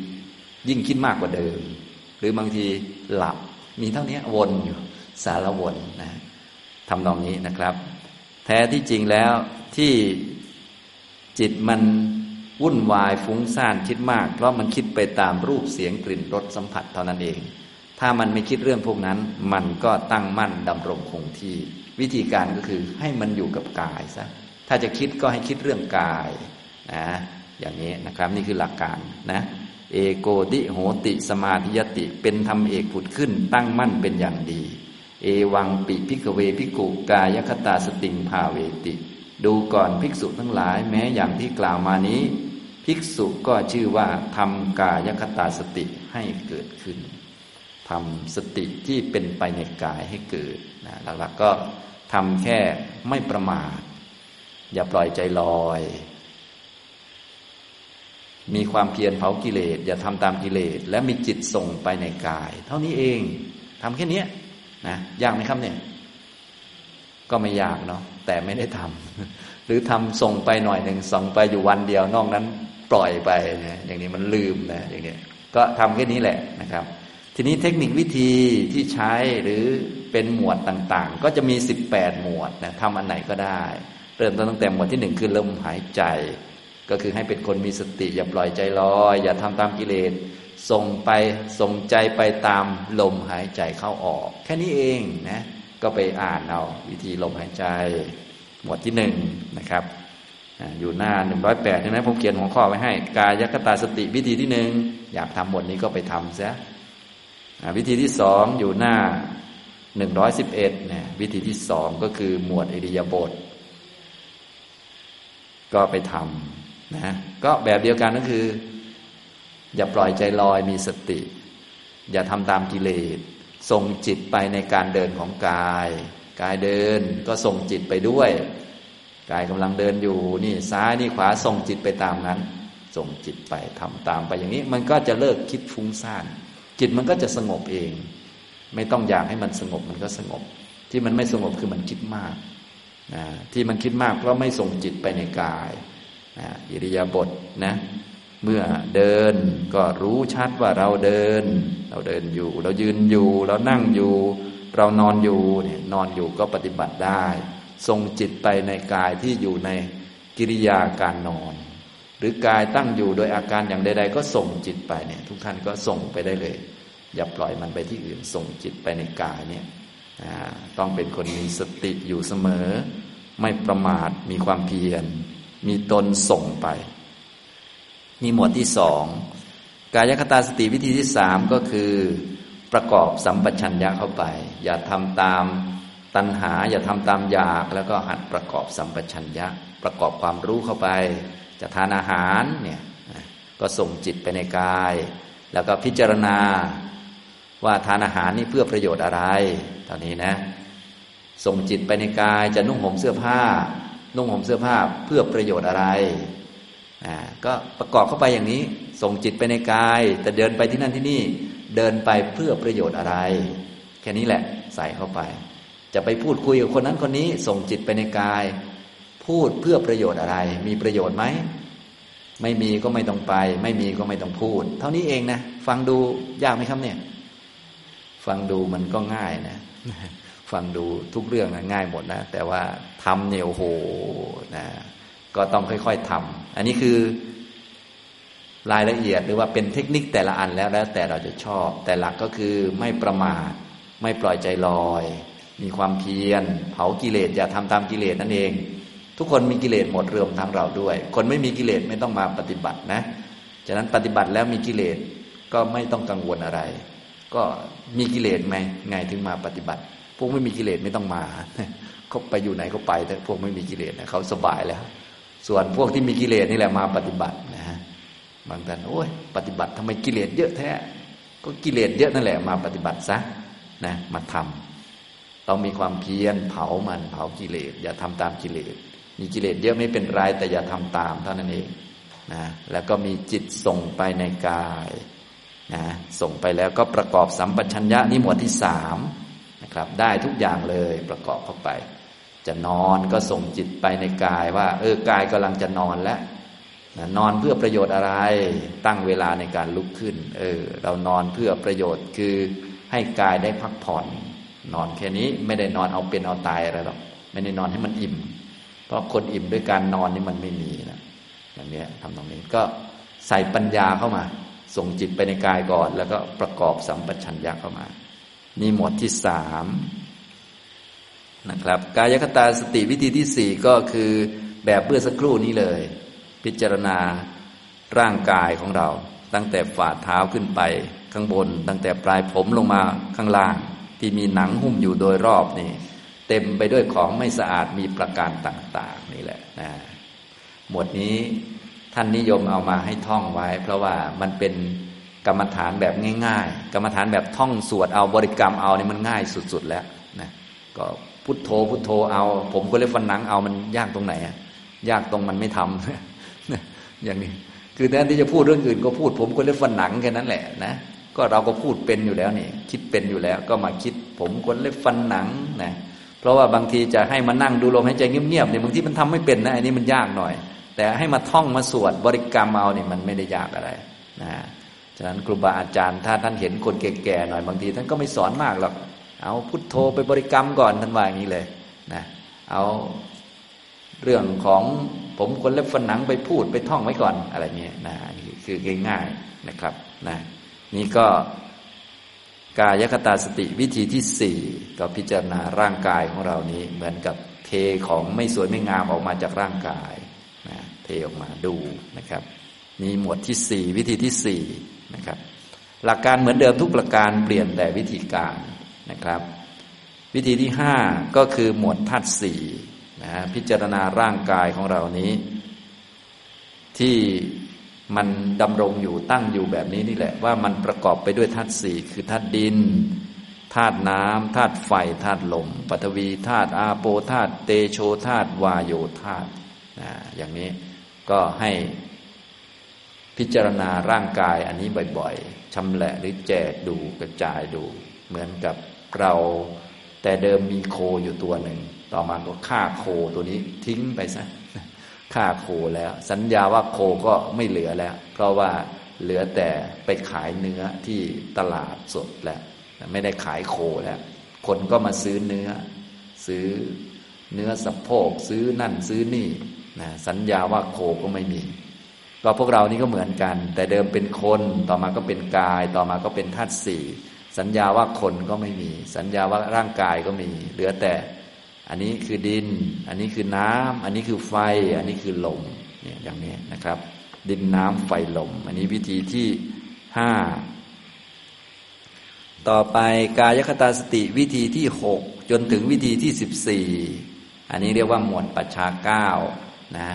ยิ่งคิดมากกว่าเดิม หรือบางทีหลับ มีเท่านี้วนอยู่สารวนนะทำนองนี้นะครับ แท้ที่จริงแล้ว ที่จิตมันวุ่นวายฟุ้งซ่านคิดมาก เพราะมันคิดไปตามรูปเสียงกลิ่นรสสัมผัสเท่านั้นเอง ถ้ามันไม่คิดเรื่องพวกนั้น มันก็ตั้งมั่นดำรงคงที่ วิธีการก็คือให้มันอยู่กับกายซะถ้าจะคิดก็ให้คิดเรื่องกายนะอย่างนี้นะครับนี่คือหลักการนะเอโกติโหติสมาธิยติเป็นธรรมเอกผุดขึ้น ตั้งมั่นเป็นอย่างดี เอวังปิพิกเวพิกุกายคตาสติงภาเวติ ดูก่อนภิกษุทั้งหลายแม้อย่างที่กล่าวมานี้ ภิกษุก็ชื่อว่าทำกายคตาสติให้เกิดขึ้นทำสติที่เป็นไปในกายให้เกิดนะหลักๆก็ทำแค่ไม่ประมาท อย่าปล่อยใจลอย มีความเพียรเผากิเลส อย่าทำตามกิเลส และมีจิตส่งไปในกาย เท่านี้เองทำแค่นี้นะยากไหมครับเนี่ย ก็ไม่ยากเนาะแต่ไม่ได้ทำหรือทำส่งไปหน่อยหนึ่งส่งไปอยู่วันเดียวนอกนั้นปล่อยไปนะอย่างนี้มันลืมนะอย่างนี้ก็ทำแค่นี้แหละนะครับ ทีนี้เทคนิควิธีที่ใช้หรือเป็นหมวดต่างๆ ก็จะมี 18 หมวดนะทำอันไหนก็ได้ เริ่มต้นตั้งแต่หมวดที่หนึ่งคือลมหายใจ ก็คือให้เป็นคนมีสติอย่าปล่อยใจลอย อย่าทำตามกิเลสส่งไปส่งใจไปตามลมหายใจเข้าออก แค่นี้เองนะ ก็ไปอ่านเอาวิธีลมหายใจ หมวดที่หนึ่งนะครับอยู่หน้าหนึ่งร้อยแปดใช่ไหมผมเขียนหัวข้อไว้ให้ กายคตาสติวิธีที่หนึ่งอยากทำบทนี้ก็ไปทำซะวิธีที่สองอยู่หน้าหนึ่งร้อยสิบเอ็ดเนี่ยวิธีที่สองก็คือหมวดอิริยาบถก็ไปทำนะก็แบบเดียวกันก็คือ อย่าปล่อยใจลอยมีสติ อย่าทำตามกิเลส ส่งจิตไปในการเดินของกาย กายเดินก็ส่งจิตไปด้วย กายกำลังเดินอยู่นี่ซ้ายนี่ขวาส่งจิตไปตามนั้น ส่งจิตไปทำตามไปอย่างนี้ มันก็จะเลิกคิดฟุ้งซ่าน จิตมันก็จะสงบเอง ไม่ต้องอยากให้มันสงบมันก็สงบ ที่มันไม่สงบคือมันคิดมากนะที่มันคิดมากเพราะไม่ส่งจิตไปในกายนะอิริยาบถนะ เมื่อเดินก็รู้ชัดว่าเราเดิน เราเดินอยู่ เรายืนอยู่ เรานั่งอยู่ เรานอนอยู่เนี่ยนอนอยู่ก็ปฏิบัติได้ ทรงจิตไปในกายที่อยู่ในกิริยาการนอน หรือกายตั้งอยู่โดยอาการอย่างใดๆ ก็ส่งจิตไปเนี่ย ทุกท่านก็ส่งไปได้เลย อย่าปล่อยมันไปที่อื่นส่งจิตไปในกายเนี่ยต้องเป็นคนมีสติอยู่เสมอ ไม่ประมาทมีความเพียรมีตนส่งไป มีหมวดที่สองกายคตาสติวิธีที่สามก็คือประกอบสัมปชัญญะเข้าไป อย่าทำตามตัณหา อย่าทำตามอยาก แล้วก็หัดประกอบสัมปชัญญะ ประกอบความรู้เข้าไป จะทานอาหารเนี่ยก็ส่งจิตไปในกาย แล้วก็พิจารณาว่าทานอาหารนี่เพื่อประโยชน์อะไร ตอนนี้นะ ส่งจิตไปในกายจะนุ่งห่มเสื้อผ้า นุ่งห่มเสื้อผ้าเพื่อประโยชน์อะไร อ่าก็ประกอบเข้าไปอย่างนี้ ส่งจิตไปในกาย แต่เดินไปที่นั่นที่นี่ เดินไปเพื่อประโยชน์อะไร แค่นี้แหละใส่เข้าไป จะไปพูดคุยกับคนนั้นคนนี้ ส่งจิตไปในกาย พูดเพื่อประโยชน์อะไร มีประโยชน์ไหมไม่มีก็ไม่ต้องไป ไม่มีก็ไม่ต้องพูด เท่านี้เองนะฟังดูยากไหมครับเนี่ย ฟังดูมันก็ง่ายนะฟังดูทุกเรื่องนะง่ายหมดนะแต่ว่าทำเนี่ยโอ้โหนะ ก็ต้องค่อย ๆทำอันนี้คือรายละเอียดหรือว่าเป็นเทคนิคแต่ละอันแล้วแล้วแต่เราจะชอบ แต่หลักก็คือไม่ประมาทไม่ปล่อยใจลอย มีความเพียร เผากิเลสอย่าทำตามกิเลสนั่นเอง ทุกคนมีกิเลสหมดรวมทั้งเราด้วย คนไม่มีกิเลสไม่ต้องมาปฏิบัตินะฉะนั้นปฏิบัติแล้วมีกิเลสก็ไม่ต้องกังวลอะไร ก็มีกิเลสไหมไงถึงมาปฏิบัติ พวกไม่มีกิเลสไม่ต้องมาเขาไปอยู่ไหนก็ไปแต่พวกไม่มีกิเลสเขาสบายแล้ว ส่วนพวกที่มีกิเลสนี่แหละมาปฏิบัตินะฮะบางท่านโอ้ยปฏิบัติทำไมกิเลสเยอะแท้ก็กิเลสเยอะนั่นแหละมาปฏิบัติซะนะมาทำเรามีความเพียรเผามันเผากิเลส อย่าทำตามกิเลส มีกิเลสเยอะไม่เป็นไรแต่อย่าทำตามเท่านั้นเองนะแล้วก็มีจิตส่งไปในกายนะส่งไปแล้วก็ประกอบสัมปชัญญะนี่หมวดที่สามนะครับ ได้ทุกอย่างเลยประกอบเข้าไป จะนอนก็ส่งจิตไปในกายว่า เออกายกำลังจะนอนแล้วนะนอนเพื่อประโยชน์อะไร ตั้งเวลาในการลุกขึ้น เออ เรานอนเพื่อประโยชน์คือให้กายได้พักผ่อน นอนแค่นี้ไม่ได้นอนเอาเป็นเอาตายอะไรหรอกไม่ได้นอนให้มันอิ่ม เพราะคนอิ่มด้วยการนอนนี่มันไม่มีนะอย่างนี้ทำตรงนี้ก็ใส่ปัญญาเข้ามา ส่งจิตไปในกายก่อน แล้วก็ประกอบสัมปชัญญะเข้ามา นี่หมวดที่สาม นะครับ กายคตาสติวิธีที่สี่ก็คือแบบเมื่อสักครู่นี้เลย พิจารณาร่างกายของเรา ตั้งแต่ฝ่าเท้าขึ้นไปข้างบน ตั้งแต่ปลายผมลงมาข้างล่าง ที่มีหนังหุ้มอยู่โดยรอบนี่เต็มไปด้วยของไม่สะอาดมีประการต่างๆนี่แหละนะหมวดนี้ท่านนิยมเอามาให้ท่องไว้ เพราะว่ามันเป็นกรรมฐานแบบง่าย ๆ กรรมฐานแบบท่องสวดเอาบริกรรมเอานี่มันง่ายสุด ๆ แล้วนะก็ พุทโธพุทโธเอา ผมก็เล็บฟันหนังเอามันยากตรงไหนยากตรงมันไม่ทำอย่างนี้ คือแทนที่จะพูดเรื่องอื่นก็พูด ผมคนเล็บฟันหนังแค่นั้นแหละนะก็เราก็พูดเป็นอยู่แล้วนี่คิดเป็นอยู่แล้ว ก็มาคิด ผมคนเล็บฟันหนังนะเพราะว่าบางทีจะให้มานั่งดูลมหายใจเงียบๆเนี่ยบางทีมันทำไม่เป็นนะอันนี้มันยากหน่อย แต่ให้มาท่องมาสวดบริกรรมเอาเนี่ยมันไม่ได้ยากอะไรนะฉะนั้นครูบาอาจารย์ถ้าท่านเห็นคนแก่ๆหน่อยบางทีท่านก็ไม่สอนมากหรอก เอาพุทโธไปบริกรรมก่อนท่านว่าอย่างนี้เลยนะเอาเรื่องของผมคนเล็บฟันหนังไปพูดไปท่องไว้ก่อนอะไรเงี้ยนะนี่คือง่ายๆนะครับนะนี่ก็กายคตาสติวิธีที่สี่ก็พิจารณาร่างกายของเรานี้เหมือนกับเทของไม่สวยไม่งามออกมาจากร่างกายนะเทออกมาดูนะครับนี่หมวดที่สี่วิธีที่สี่นะครับหลักการเหมือนเดิมทุกประการเปลี่ยนแต่วิธีการ นะครับ วิธีที่ห้าก็คือหมวดธาตุสี่นะพิจารณาร่างกายของเรานี้ ที่มันดำรงอยู่ตั้งอยู่แบบนี้นี่แหละ ว่ามันประกอบไปด้วยธาตุสี่คือธาตุดินธาตุน้ำธาตุไฟธาตุลมปฐวีธาตุอาโปธาตุเตโชธาตุวาโยธาตุนะอย่างนี้ก็ให้พิจารณาร่างกายอันนี้บ่อยๆชำแหละหรือแจกดูกระจายดู เหมือนกับ เราแต่เดิมมีโคอยู่ตัวหนึ่ง ต่อมาก็ฆ่าโคตัวนี้ทิ้งไปซะฆ่าโคแล้ว สัญญาว่าโคก็ไม่เหลือแล้ว เพราะว่าเหลือแต่ไปขายเนื้อที่ตลาดสดแล้ว ไม่ได้ขายโคแล้ว คนก็มาซื้อเนื้อ ซื้อเนื้อสะโพกซื้อนั่นซื้อนี่นะสัญญาว่าโคก็ไม่มี ก็พวกเรานี่ก็เหมือนกัน แต่เดิมเป็นคนต่อมาก็เป็นกาย ต่อมาก็เป็นธาตุสี่ สัญญาว่าคนก็ไม่มี สัญญาว่าร่างกายก็มี เหลือแต่ อันนี้คือดิน อันนี้คือน้ำอันนี้คือไฟ อันนี้คือลมเนี่ยอย่างนี้นะครับ ดินน้ำไฟลม อันนี้วิธีที่ห้าต่อไปกายคตาสติวิธีที่หกจนถึงวิธีที่สิบสี่อันนี้เรียกว่าหมวดปัจฉาเก้านะ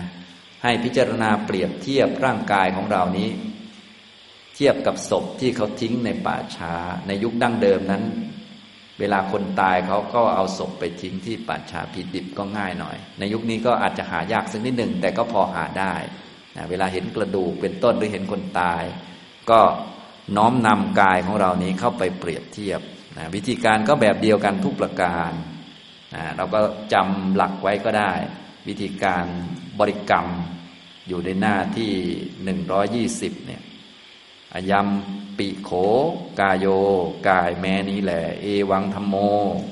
ให้พิจารณาเปรียบเทียบร่างกายของเรานี้ ทียบกับศพที่เขาทิ้งในป่าช้า ในยุคดั้งเดิมนั้น เวลาคนตายเขาก็เอาศพไปทิ้งที่ป่าช้าผิดดิบก็ง่ายหน่อย ในยุคนี้ก็อาจจะหายากสักนิดหนึ่งแต่ก็พอหาได้นะเวลาเห็นกระดูกเป็นต้นหรือเห็นคนตาย ก็น้อมนำกายของเรานี้เข้าไปเปรียบเทียบนะวิธีการก็แบบเดียวกันทุกประการนะเราก็จำหลักไว้ก็ได้ วิธีการบริกรรมอยู่ในหน้าที่หนึ่งร้อยี่สิบเนี่ย อยมปิโขกายโย กายแม้นี้แหละ เอวังธรรมโม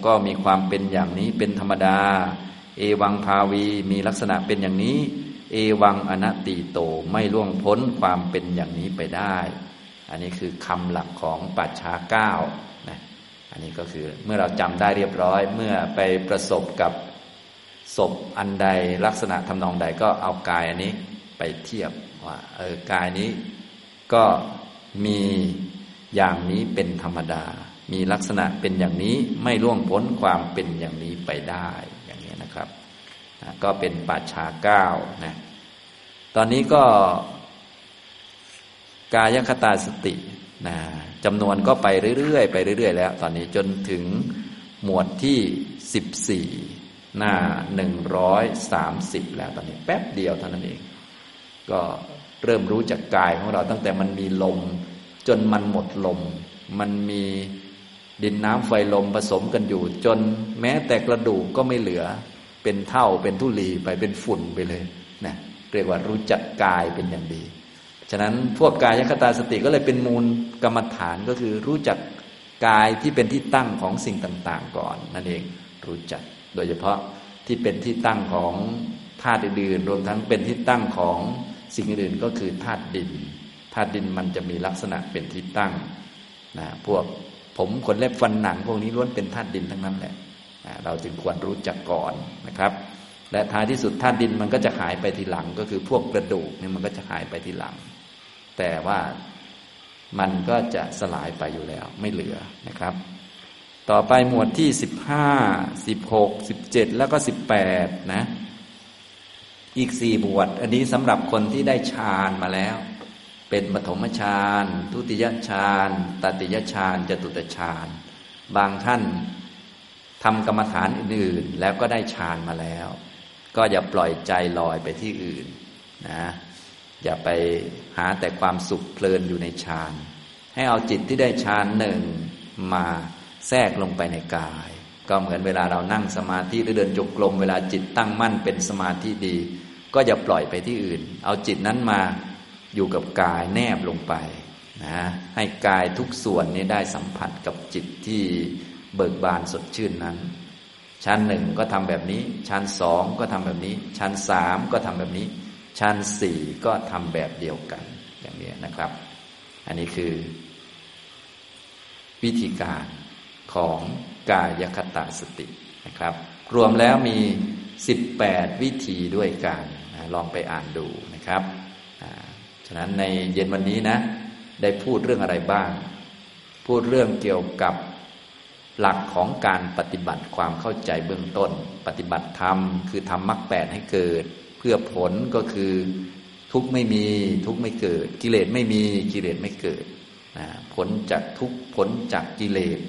ก็มีความเป็นอย่างนี้เป็นธรรมดา เอวังภาวีมีลักษณะเป็นอย่างนี้ เอวังอนัตติโตไม่ล่วงพ้นความเป็นอย่างนี้ไปได้ อันนี้คือคำหลักของปัจฉาเก้านะอันนี้ก็คือเมื่อเราจำได้เรียบร้อย เมื่อไปประสบกับศพอันใดลักษณะทำนองใดก็เอากายอันนี้ไปเทียบว่าเออกายนี้ก็ มีอย่างนี้เป็นธรรมดา มีลักษณะเป็นอย่างนี้ไม่ล่วงพ้นความเป็นอย่างนี้ไปได้อย่างนี้นะครับก็เป็นปัจฉาเก้านะตอนนี้ก็ กายคตาสตินะจำนวนก็ไปเรื่อยๆไปเรื่อยๆแล้ว ตอนนี้จนถึงหมวดที่สิบสี่หน้าหนึ่งร้อยสามสิบแล้วตอนนี้แป๊บเดียวเท่านั้นเอง ก็เริ่มรู้จักกายของเราตั้งแต่มันมีลม จนมันหมดลม มันมีดินน้ำไฟลมผสมกันอยู่ จนแม้แต่กระดูกก็ไม่เหลือ เป็นเท่าเป็นทุลีไปเป็นฝุ่นไปเลยนะเรียกว่ารู้จักกายเป็นอย่างดี ฉะนั้นพวกกายคตาสติก็เลยเป็นมูลกรรมฐานก็คือรู้จักกายที่เป็นที่ตั้งของสิ่งต่าง ๆ ก่อน นั่นเองรู้จักโดยเฉพาะที่เป็นที่ตั้งของธาตุอื่นรวมทั้งเป็นที่ตั้งของสิ่งอื่นก็คือธาตุดิน ธาตุดินมันจะมีลักษณะเป็นที่ตั้งนะพวกผมขนเล็บฟันหนัง พวกนี้ล้วนเป็นธาตุดินทั้งนั้นแหละเราจึงควรรู้จักก่อนนะครับ และท้ายที่สุดธาตุดินมันก็จะหายไปทีหลัง ก็คือพวกกระดูกเนี่ยมันก็จะหายไปทีหลัง แต่ว่ามันก็จะสลายไปอยู่แล้วไม่เหลือนะครับ ต่อไปหมวดที่สิบห้าสิบหกสิบเจ็ดแล้วก็สิบแปดนะ อีกสี่บวชอันนี้สำหรับคนที่ได้ฌานมาแล้ว เป็นปฐมฌานทุติยฌานตติยฌานจตุตฌานบางท่านทำกรรมฐานอื่นๆ แล้วก็ได้ฌานมาแล้ว ก็อย่าปล่อยใจลอยไปที่อื่นนะอย่าไปหาแต่ความสุขเพลินอยู่ในฌานให้เอาจิตที่ได้ฌานหนึ่งมาแทรกลงไปในกาย ก็เหมือนเวลาเรานั่งสมาธิหรือเดินจงกรมเวลาจิตตั้งมั่นเป็นสมาธิดี ก็อย่าปล่อยไปที่อื่น เอาจิตนั้นมา อยู่กับกายแนบลงไปนะให้กายทุกส่วนนี้ได้สัมผัสกับจิตที่เบิกบานสดชื่นนั้น ชั้นหนึ่งก็ทำแบบนี้ ชั้นสองก็ทำแบบนี้ ชั้นสามก็ทำแบบนี้ ชั้นสี่ก็ทำแบบเดียวกันอย่างนี้นะครับ อันนี้คือ วิธีการของกายคตาสตินะครับ รวมแล้วมี 18 วิธีด้วยกันลองไปอ่านดูนะครับ ฉะนั้นในเย็นวันนี้นะ ได้พูดเรื่องอะไรบ้าง พูดเรื่องเกี่ยวกับหลักของการปฏิบัติความเข้าใจเบื้องต้น ปฏิบัติธรรมคือทำมรรคแปดให้เกิด เพื่อผลก็คือทุกไม่มีทุกไม่เกิด กิเลสไม่มีกิเลสไม่เกิดนะผลจากทุกผลจากกิเลส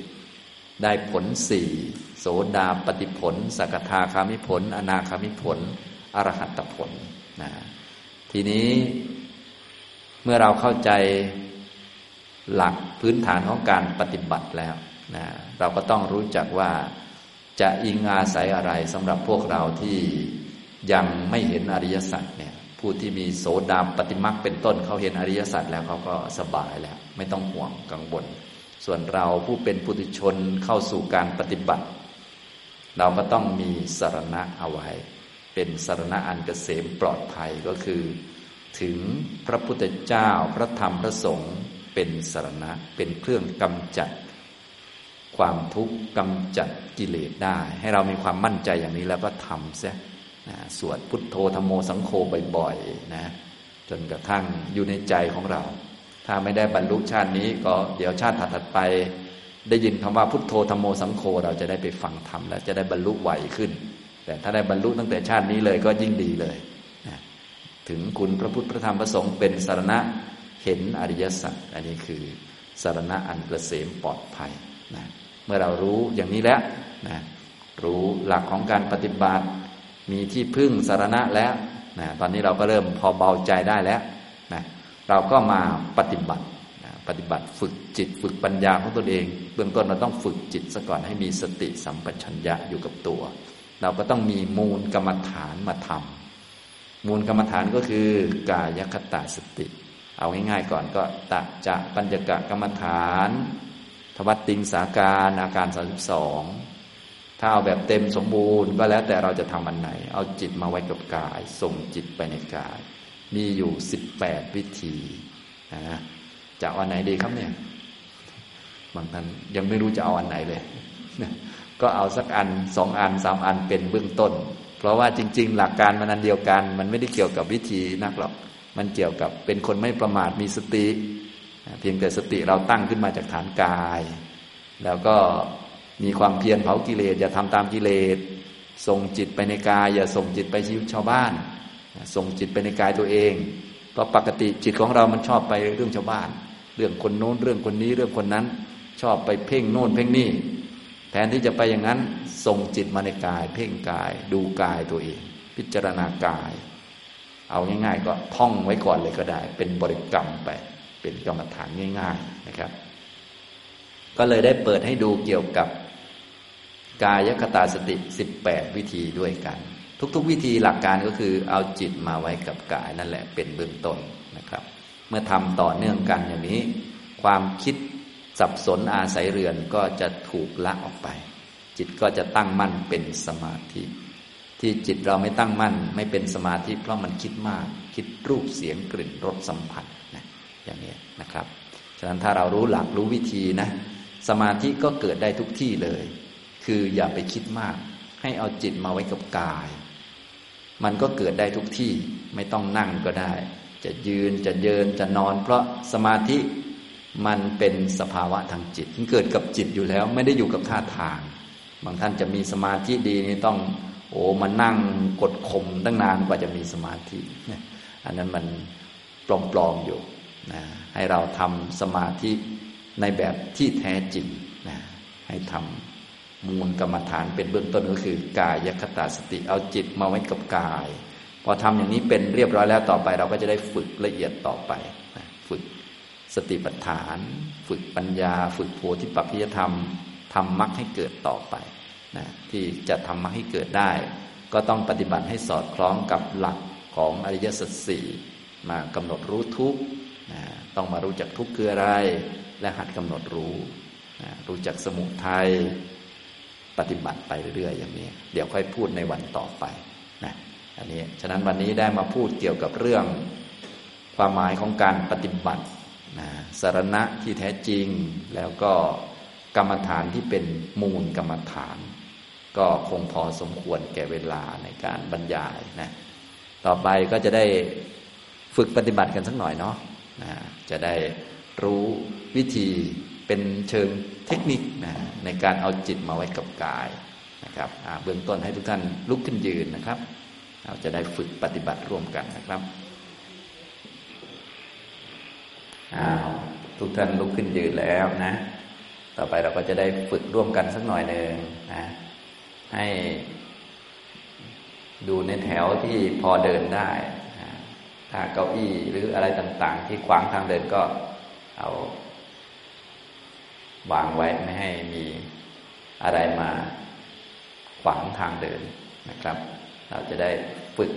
ได้ผลสี่โสดาปฏิผล สกทาคามิผล อนาคามิผล อรหัตผลนะทีนี้ เมื่อเราเข้าใจหลักพื้นฐานของการปฏิบัติแล้วนะเราก็ต้องรู้จักว่าจะอิงอาศัยอะไรสำหรับพวกเราที่ยังไม่เห็นอริยสัจเนี่ยผู้ที่มีโสดาปฏิมักเป็นต้นเขาเห็นอริยสัจแล้วเขาก็สบายแล้ว ไม่ต้องห่วงกังวลส่วนเราผู้เป็นปุถุชนเข้าสู่การปฏิบัติ เราก็ต้องมีสารณะเอาไว้ เป็นสารณะอันเกษมปลอดภัยก็คือ ถึงพระพุทธเจ้าพระธรรมพระสงฆ์เป็นสารณะเป็นเครื่องกำจัด ความทุกข์กำจัดกิเลสได้ ให้เรามีความมั่นใจอย่างนี้แล้วก็ทำเสียสวดพุทโธธรรมโมสังโฆบ่อยๆนะจนกระทั่งอยู่ในใจของเรา ถ้าไม่ได้บรรลุชาตินี้ก็เดี๋ยวชาติถัดไป ได้ยินคำว่าพุทโธธรรมโมสังโฆเราจะได้ไปฟังธรรมแล้วจะได้บรรลุไหวขึ้น แต่ถ้าได้บรรลุตั้งแต่ชาตินี้เลยก็ยิ่งดีเลย ถึงคุณพระพุทธพระธรรมพระสงฆ์เป็นสารณะเห็นอริยสัจอันนี้คือสารณะอันเกษมปลอดภัยนะเมื่อเรารู้อย่างนี้แล้วนะรู้หลักของการปฏิบัติ มีที่พึ่งสารณะแล้วนะตอนนี้เราก็เริ่มพอเบาใจได้แล้วนะเราก็มาปฏิบัตินะปฏิบัติฝึกจิตฝึกปัญญาของตนเอง เบื้องต้นเราต้องฝึกจิตซะก่อนให้มีสติสัมปชัญญะอยู่กับตัว เราก็ต้องมีมูลกรรมฐานมาทำ มูลกรรมฐานก็คือกายคตาสติ เอาง่ายๆก่อนก็ตะจะปัญญกะกรรมฐาน ทวัตติงสาการอาการสาสิบสองถ้าเอาแบบเต็มสมบูรณ์ก็แล้วแต่เราจะทำอันไหน เอาจิตมาไว้กับกาย ส่งจิตไปในกาย มีอยู่สิบแปดวิธีนะจะเอาอันไหนดีครับเนี่ยบางท่านยังไม่รู้จะเอาอันไหนเลย ก็เอาสักอันสองอันสามอันเป็นเบื้องต้น เพราะว่าจริง ๆ หลักการมันอันเดียวกัน มันไม่ได้เกี่ยวกับวิธีนักหรอก มันเกี่ยวกับเป็นคนไม่ประมาทมีสติ เพียงแต่สติเราตั้งขึ้นมาจากฐานกาย แล้วก็มีความเพียรเผากิเลสอย่าทำตามกิเลสส่งจิตไปในกาย อย่าส่งจิตไปชีวิตชาวบ้าน ส่งจิตไปในกายตัวเอง เพราะปกติจิตของเรามันชอบไปเรื่องชาวบ้าน เรื่องคนโน้นเรื่องคนนี้เรื่องคนนั้น ชอบไปเพ่งโน่นเพ่งนี่แทนที่จะไปอย่างนั้น ส่งจิตมาในกาย เพ่งกาย ดูกายตัวเอง พิจารณากาย เอาง่าย ๆ ก็ท่องไว้ก่อนเลยก็ได้ เป็นบริกรรมไป เป็นกรรมฐานง่าย ๆนะครับ ก็เลยได้เปิดให้ดูเกี่ยวกับกายคตาสติ 18 วิธีด้วยกัน ทุกๆ วิธีหลักการก็คือเอาจิตมาไว้กับกายนั่นแหละเป็นเบื้องต้นนะครับ เมื่อทำต่อเนื่องกันอย่างนี้ ความคิดสับสนอาศัยเรือนก็จะถูกละออกไป จิตก็จะตั้งมั่นเป็นสมาธิ ที่จิตเราไม่ตั้งมั่น ไม่เป็นสมาธิ เพราะมันคิดมาก คิดรูปเสียงกลิ่นรสสัมผัสนะอย่างนี้นะครับ ฉะนั้นถ้าเรารู้หลักรู้วิธีนะสมาธิก็เกิดได้ทุกที่เลย คืออย่าไปคิดมาก ให้เอาจิตมาไว้กับกาย มันก็เกิดได้ทุกที่ไม่ต้องนั่งก็ได้ จะยืนจะเยินจะนอน เพราะสมาธิมันเป็นสภาวะทางจิตมันเกิดกับจิตอยู่แล้ว ไม่ได้อยู่กับท่าทาง บางท่านจะมีสมาธิดีนี่ต้อง โอ้มานั่งกดข่มตั้งนานกว่าจะมีสมาธิอันนั้นมันปลอมๆอยู่นะให้เราทำสมาธิในแบบที่แท้จริงนะให้ทำมูลกรรมฐานเป็นเบื้องต้นก็คือกายคตาสติเอาจิตมาไว้กับกายพอทำอย่างนี้เป็นเรียบร้อยแล้วต่อไป เราก็จะได้ฝึกละเอียดต่อไปฝึกสติปัฏฐาน ฝึกปัญญา ฝึกโพธิปัจจยธรรม ทำมรรคให้เกิดต่อไปนะที่จะทำมรรคให้เกิดได้ ก็ต้องปฏิบัติให้สอดคล้องกับหลักของอริยสัจสี่มากำหนดรู้ทุกนะต้องมารู้จักทุกข์คืออะไร และหัดกำหนดรู้นะรู้จักสมุทัยปฏิบัติไปเรื่อยๆอย่างนี้ เดี๋ยวค่อยพูดในวันต่อไปนะอันนี้ฉะนั้นวันนี้ได้มาพูดเกี่ยวกับเรื่องความหมายของการปฏิบัตินะสารณะที่แท้จริงแล้วก็ กรรมฐานที่เป็นมูลกรรมฐาน ก็คงพอสมควรแก่เวลาในการบรรยายนะต่อไปก็จะได้ฝึกปฏิบัติกันสักหน่อยเนาะนะจะได้รู้วิธีเป็นเชิงเทคนิคนะในการเอาจิตมาไว้กับกายนะครับเบื้องต้นให้ทุกท่านลุกขึ้นยืนนะครับเราจะได้ฝึกปฏิบัติร่วมกันนะครับทุกท่านลุกขึ้นยืนแล้วนะ ต่อไปเราก็จะได้ฝึกร่วมกันสักหน่อยหนึ่งนะให้ดูในแถวที่พอเดินได้ถ้าเก้าอี้หรืออะไรต่าง ๆ ที่ขวางทางเดินก็เอาวางไว้ไม่ให้มีอะไรมาขวางทางเดินนะครับ เราจะได้ฝึก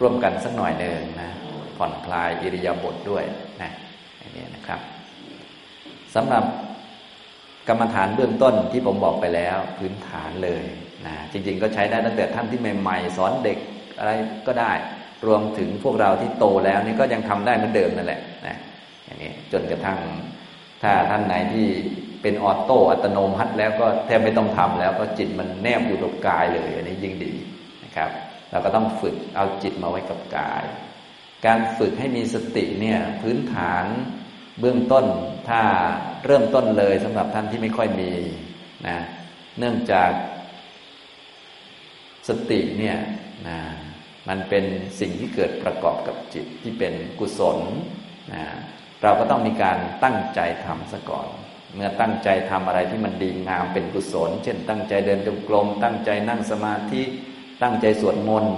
ร่วมกันสักหน่อยหนึ่งนะผ่อนคลายอิริยาบถด้วยนะอย่างนี้นะครับสำหรับ กรรมฐานเบื้องต้นที่ผมบอกไปแล้วพื้นฐานเลยนะจริง ๆ ก็ใช้ได้ตั้งแต่ท่านที่ใหม่ๆ สอนเด็กอะไรก็ได้ รวมถึงพวกเราที่โตแล้วนี่ก็ยังทำได้เหมือนเดิมนั่นแหละนะอย่างนี้จนกระทั่งถ้าท่านไหนที่เป็นออโต้อัตโนมัติแล้วก็แทบไม่ต้องทำแล้วก็จิตมันแนบอยู่กับกายเลยอันนี้ยิ่งดีนะครับ เราก็ต้องฝึกเอาจิตมาไว้กับกาย การฝึกให้มีสติเนี่ยพื้นฐาน เบื้องต้นถ้าเริ่มต้นเลยสำหรับท่านที่ไม่ค่อยมีนะเนื่องจากสติเนี่ยนะมันเป็นสิ่งที่เกิดประกอบกับจิตที่เป็นกุศลนะเราก็ต้องมีการตั้งใจทำซะก่อน เมื่อตั้งใจทำอะไรที่มันดีงามเป็นกุศล เช่น ตั้งใจเดินจงกรมตั้งใจนั่งสมาธิตั้งใจสวดมนต์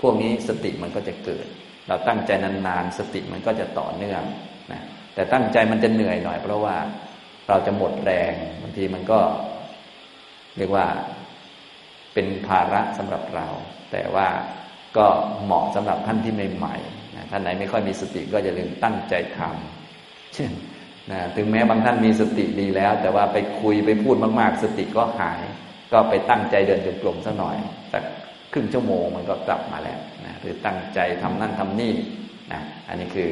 พวกนี้สติมันก็จะเกิด เราตั้งใจนานๆ สติมันก็จะต่อเนื่อง นะแต่ตั้งใจมันจะเหนื่อยหน่อย เพราะว่าเราจะหมดแรงบางทีมันก็ เรียกว่าเป็นภาระสำหรับเรา แต่ว่าก็เหมาะสำหรับท่านที่ใหม่ๆนะท่านไหนไม่ค่อยมีสติก็อย่าลืมตั้งใจทำเช่นนะถึงแม้บางท่านมีสติดีแล้ว แต่ว่าไปคุยไปพูดมาก ๆ สติก็หาย ก็ไปตั้งใจเดินจงกรมสักหน่อยสักครึ่งชั่วโมงมันก็กลับมาแล้วนะหรือตั้งใจทำนั่นทำนี่นะอันนี้คือ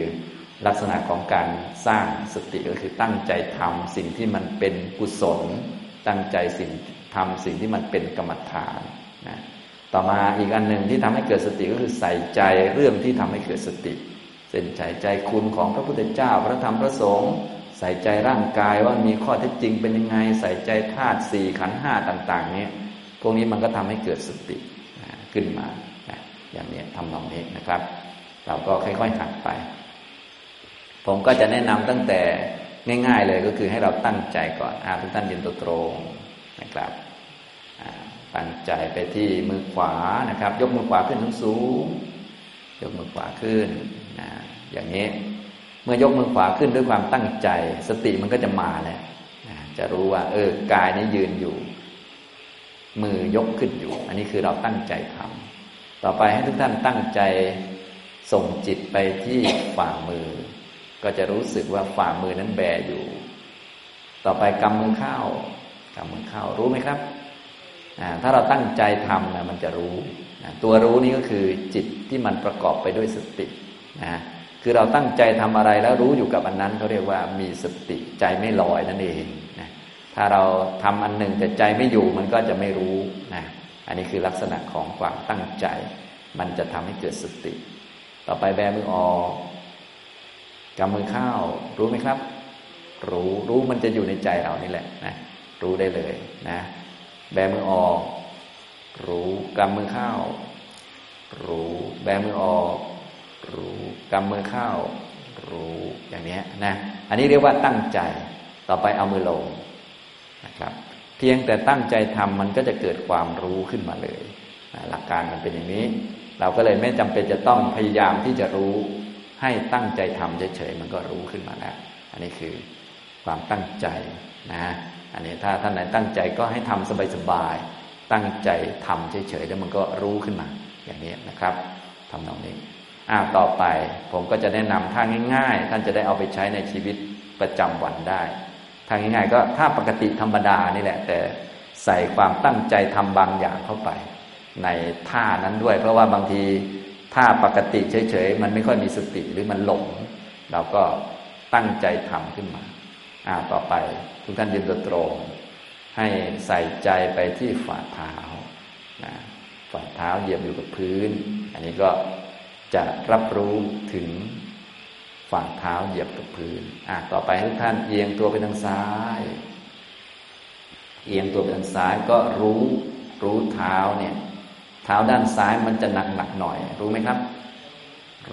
ลักษณะของการสร้างสติก็คือตั้งใจทำสิ่งที่มันเป็นกุศล ตั้งใจสิ่งทำสิ่งที่มันเป็นกรรมฐานนะต่อมาอีกอันหนึ่งที่ทำให้เกิดสติก็คือใส่ใจเรื่องที่ทำให้เกิดสติเส้นใจใจคุณของพระพุทธเจ้า พระธรรมพระสงฆ์ใส่ใจร่างกายว่ามีข้อเท็จจริงเป็นยังไง ใส่ใจธาตุสี่ขันห้าต่าง ๆ นี้พวกนี้มันก็ทำให้เกิดสติขึ้นมาอย่างนี้ทำนองนี้นะครับ เราก็ค่อยๆหัดไป ผมก็จะแนะนำตั้งแต่ง่าย ๆ เลยก็คือให้เราตั้งใจก่อนอาทุกท่านยืนตัวตรงนะครับตั้งใจไปที่มือขวานะครับ ยกมือขวาขึ้นสูงยกมือขวาขึ้นนะอย่างนี้เมื่อยกมือขวาขึ้นด้วยความตั้งใจ สติมันก็จะมาแล้วนะจะรู้ว่า เออกายนี้ยืนอยู่ มือยกขึ้นอยู่ อันนี้คือเราตั้งใจทำต่อไปให้ทุกท่านตั้งใจส่งจิตไปที่ฝ่ามือ ก็จะรู้สึกว่าฝ่ามือนั้นแบอยู่ ต่อไปกำมือเข้ากำมือเข้ารู้ไหมครับ ถ้าเราตั้งใจทำนะมันจะรู้ ตัวรู้นี้ก็คือจิตที่มันประกอบไปด้วยสตินะคือเราตั้งใจทำอะไรแล้วรู้อยู่กับอันนั้นเขาเรียกว่ามีสติใจไม่ลอยนั่นเองนะถ้าเราทำอันหนึ่งแต่ใจไม่อยู่มันก็จะไม่รู้นะอันนี้คือลักษณะของความตั้งใจ มันจะทำให้เกิดสติ ต่อไปแบมือออก กำมือเข้ารู้ไหมครับ รู้รู้มันจะอยู่ในใจเรานี่แหละนะรู้ได้เลยนะแบมือออก รู้กำมือเข้า รู้แบมือออก รู้กำมือเข้า รู้อย่างนี้นะอันนี้เรียกว่าตั้งใจต่อไปเอามือลงนะครับ เพียงแต่ตั้งใจทำมันก็จะเกิดความรู้ขึ้นมาเลย หลักการมันเป็นอย่างนี้ เราก็เลยไม่จำเป็นจะต้องพยายามที่จะรู้ ให้ตั้งใจทำเฉยๆมันก็รู้ขึ้นมาแล้ว อันนี้คือความตั้งใจนะอันนี้ถ้าท่านไหนตั้งใจก็ให้ทำสบายๆตั้งใจทำเฉยๆแล้วมันก็รู้ขึ้นมา อย่างนี้นะครับทำตรงนี้อ่าต่อไปผมก็จะแนะนำท่าง่าย ๆ ท่านจะได้เอาไปใช้ในชีวิตประจำวันได้ทางง่าย ๆ ก็ถ้าปกติธรรมดานี่แหละ แต่ใส่ความตั้งใจทำบางอย่างเข้าไป ในท่านั้นด้วย เพราะว่าบางที ถ้าปกติเฉยๆ มันไม่ค่อยมีสติหรือมันหลง เราก็ตั้งใจทำขึ้นมาอ่าต่อไปทุกท่านยืนตัวตรง ให้ใส่ใจไปที่ฝ่าเท้านะฝ่าเท้าเหยียบอยู่กับพื้น อันนี้ก็จะรับรู้ถึงฝ่าเท้าเหยียบกับพื้นอ่าต่อไปทุกท่านเอียงตัวไปทางซ้าย เอียงตัวไปทางซ้ายก็รู้รู้เท้าเนี่ย เท้าด้านซ้ายมันจะหนักหนักหน่อย รู้ไหมครับ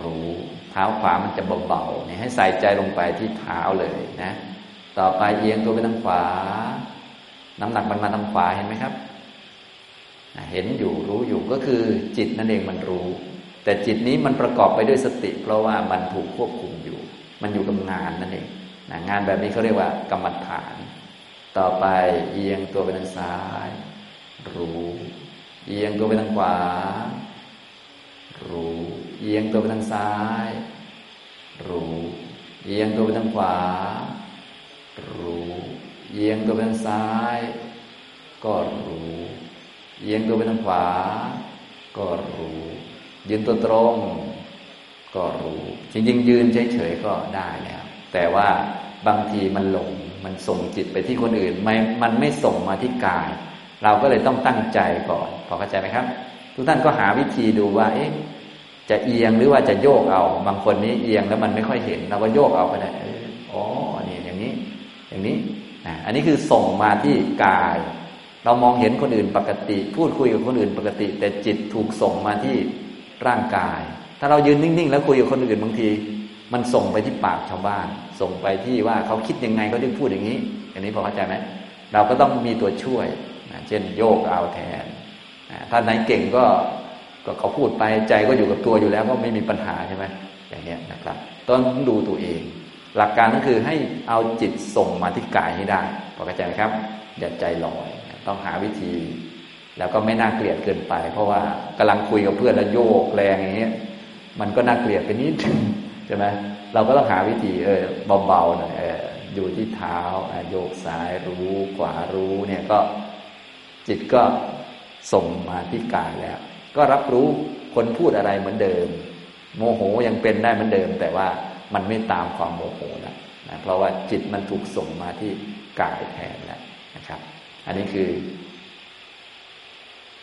รู้เท้าขวามันจะเบาๆเนี่ยให้ใส่ใจลงไปที่เท้าเลยนะ ต่อไปเอียงตัวไปทางขวา น้ำหนักมันมาทางขวาเห็นไหมครับเห็นอยู่รู้อยู่ก็คือจิตนั่นเองมันรู้ แต่จิตนี้มันประกอบไปด้วยสติ เพราะว่ามันถูกควบคุมอยู่ มันอยู่กับงานนั่นเองงานแบบนี้เขาเรียกว่ากรรมฐาน ต่อไปเอียงตัวไปทางซ้าย รู้ เอียงตัวไปทางขวา รู้ เอียงตัวไปทางซ้าย รู้ เอียงตัวไปทางขวา รู้ เอียงตัวไปทางซ้าย ก็รู้ เอียงตัวไปทางขวา ก็รู้ ยืนตัวตรง ก็รู้ จริงๆ ยืนเฉยๆก็ได้แล้ว แต่ว่าบางทีมันหลง มันส่งจิตไปที่คนอื่น ไม่ มันไม่ส่งมาที่กาย เราก็เลยต้องตั้งใจก่อนพอเข้าใจไหมครับ ทุกท่านก็หาวิธีดูว่า เอ๊ะ จะเอียงหรือว่าจะโยกเอา บางคนนี้เอียงแล้วมันไม่ค่อยเห็น เราก็โยกเอาไปได้อ๋อนี่อย่างนี้ อย่างนี้อันนี้คือส่งมาที่กาย เรามองเห็นคนอื่นปกติ พูดคุยกับคนอื่นปกติ แต่จิตถูกส่งมาที่ร่างกาย ถ้าเรายืนนิ่งๆ แล้วคุยกับคนอื่นบางที มันส่งไปที่ปากชาวบ้าน ส่งไปที่ว่าเขาคิดยังไงเขาถึงพูดอย่างนี้ อย่างนี้พอเข้าใจไหมเราก็ต้องมีตัวช่วย เช่นโยกเอาแทนถ้าไหนเก่งก็ก็เขาพูดไปใจก็อยู่กับตัวอยู่แล้วก็ไม่มีปัญหาใช่ไหมอย่างนี้นะครับต้องดูตัวเอง หลักการก็คือให้เอาจิตส่งมาที่กายให้ได้พอเข้าใจไหมครับ อย่าใจลอยต้องหาวิธี แล้วก็ไม่น่าเกลียดเกินไป เพราะว่ากำลังคุยกับเพื่อนแล้วโยกแรงอย่างเงี้ยมันก็น่าเกลียดไปนิดใช่ไหมเราก็ต้องหาวิธีเออเบาๆหน่อยเอออยู่ที่เท้าโยกซ้ายรู้ขวารู้เนี่ยก็ จิตก็ส่งมาที่กายแล้ว ก็รับรู้คนพูดอะไรเหมือนเดิม โมโหยังเป็นได้เหมือนเดิม แต่ว่ามันไม่ตามความโมโหแล้วนะเพราะว่าจิตมันถูกส่งมาที่กายแทนแล้วนะครับ อันนี้คือ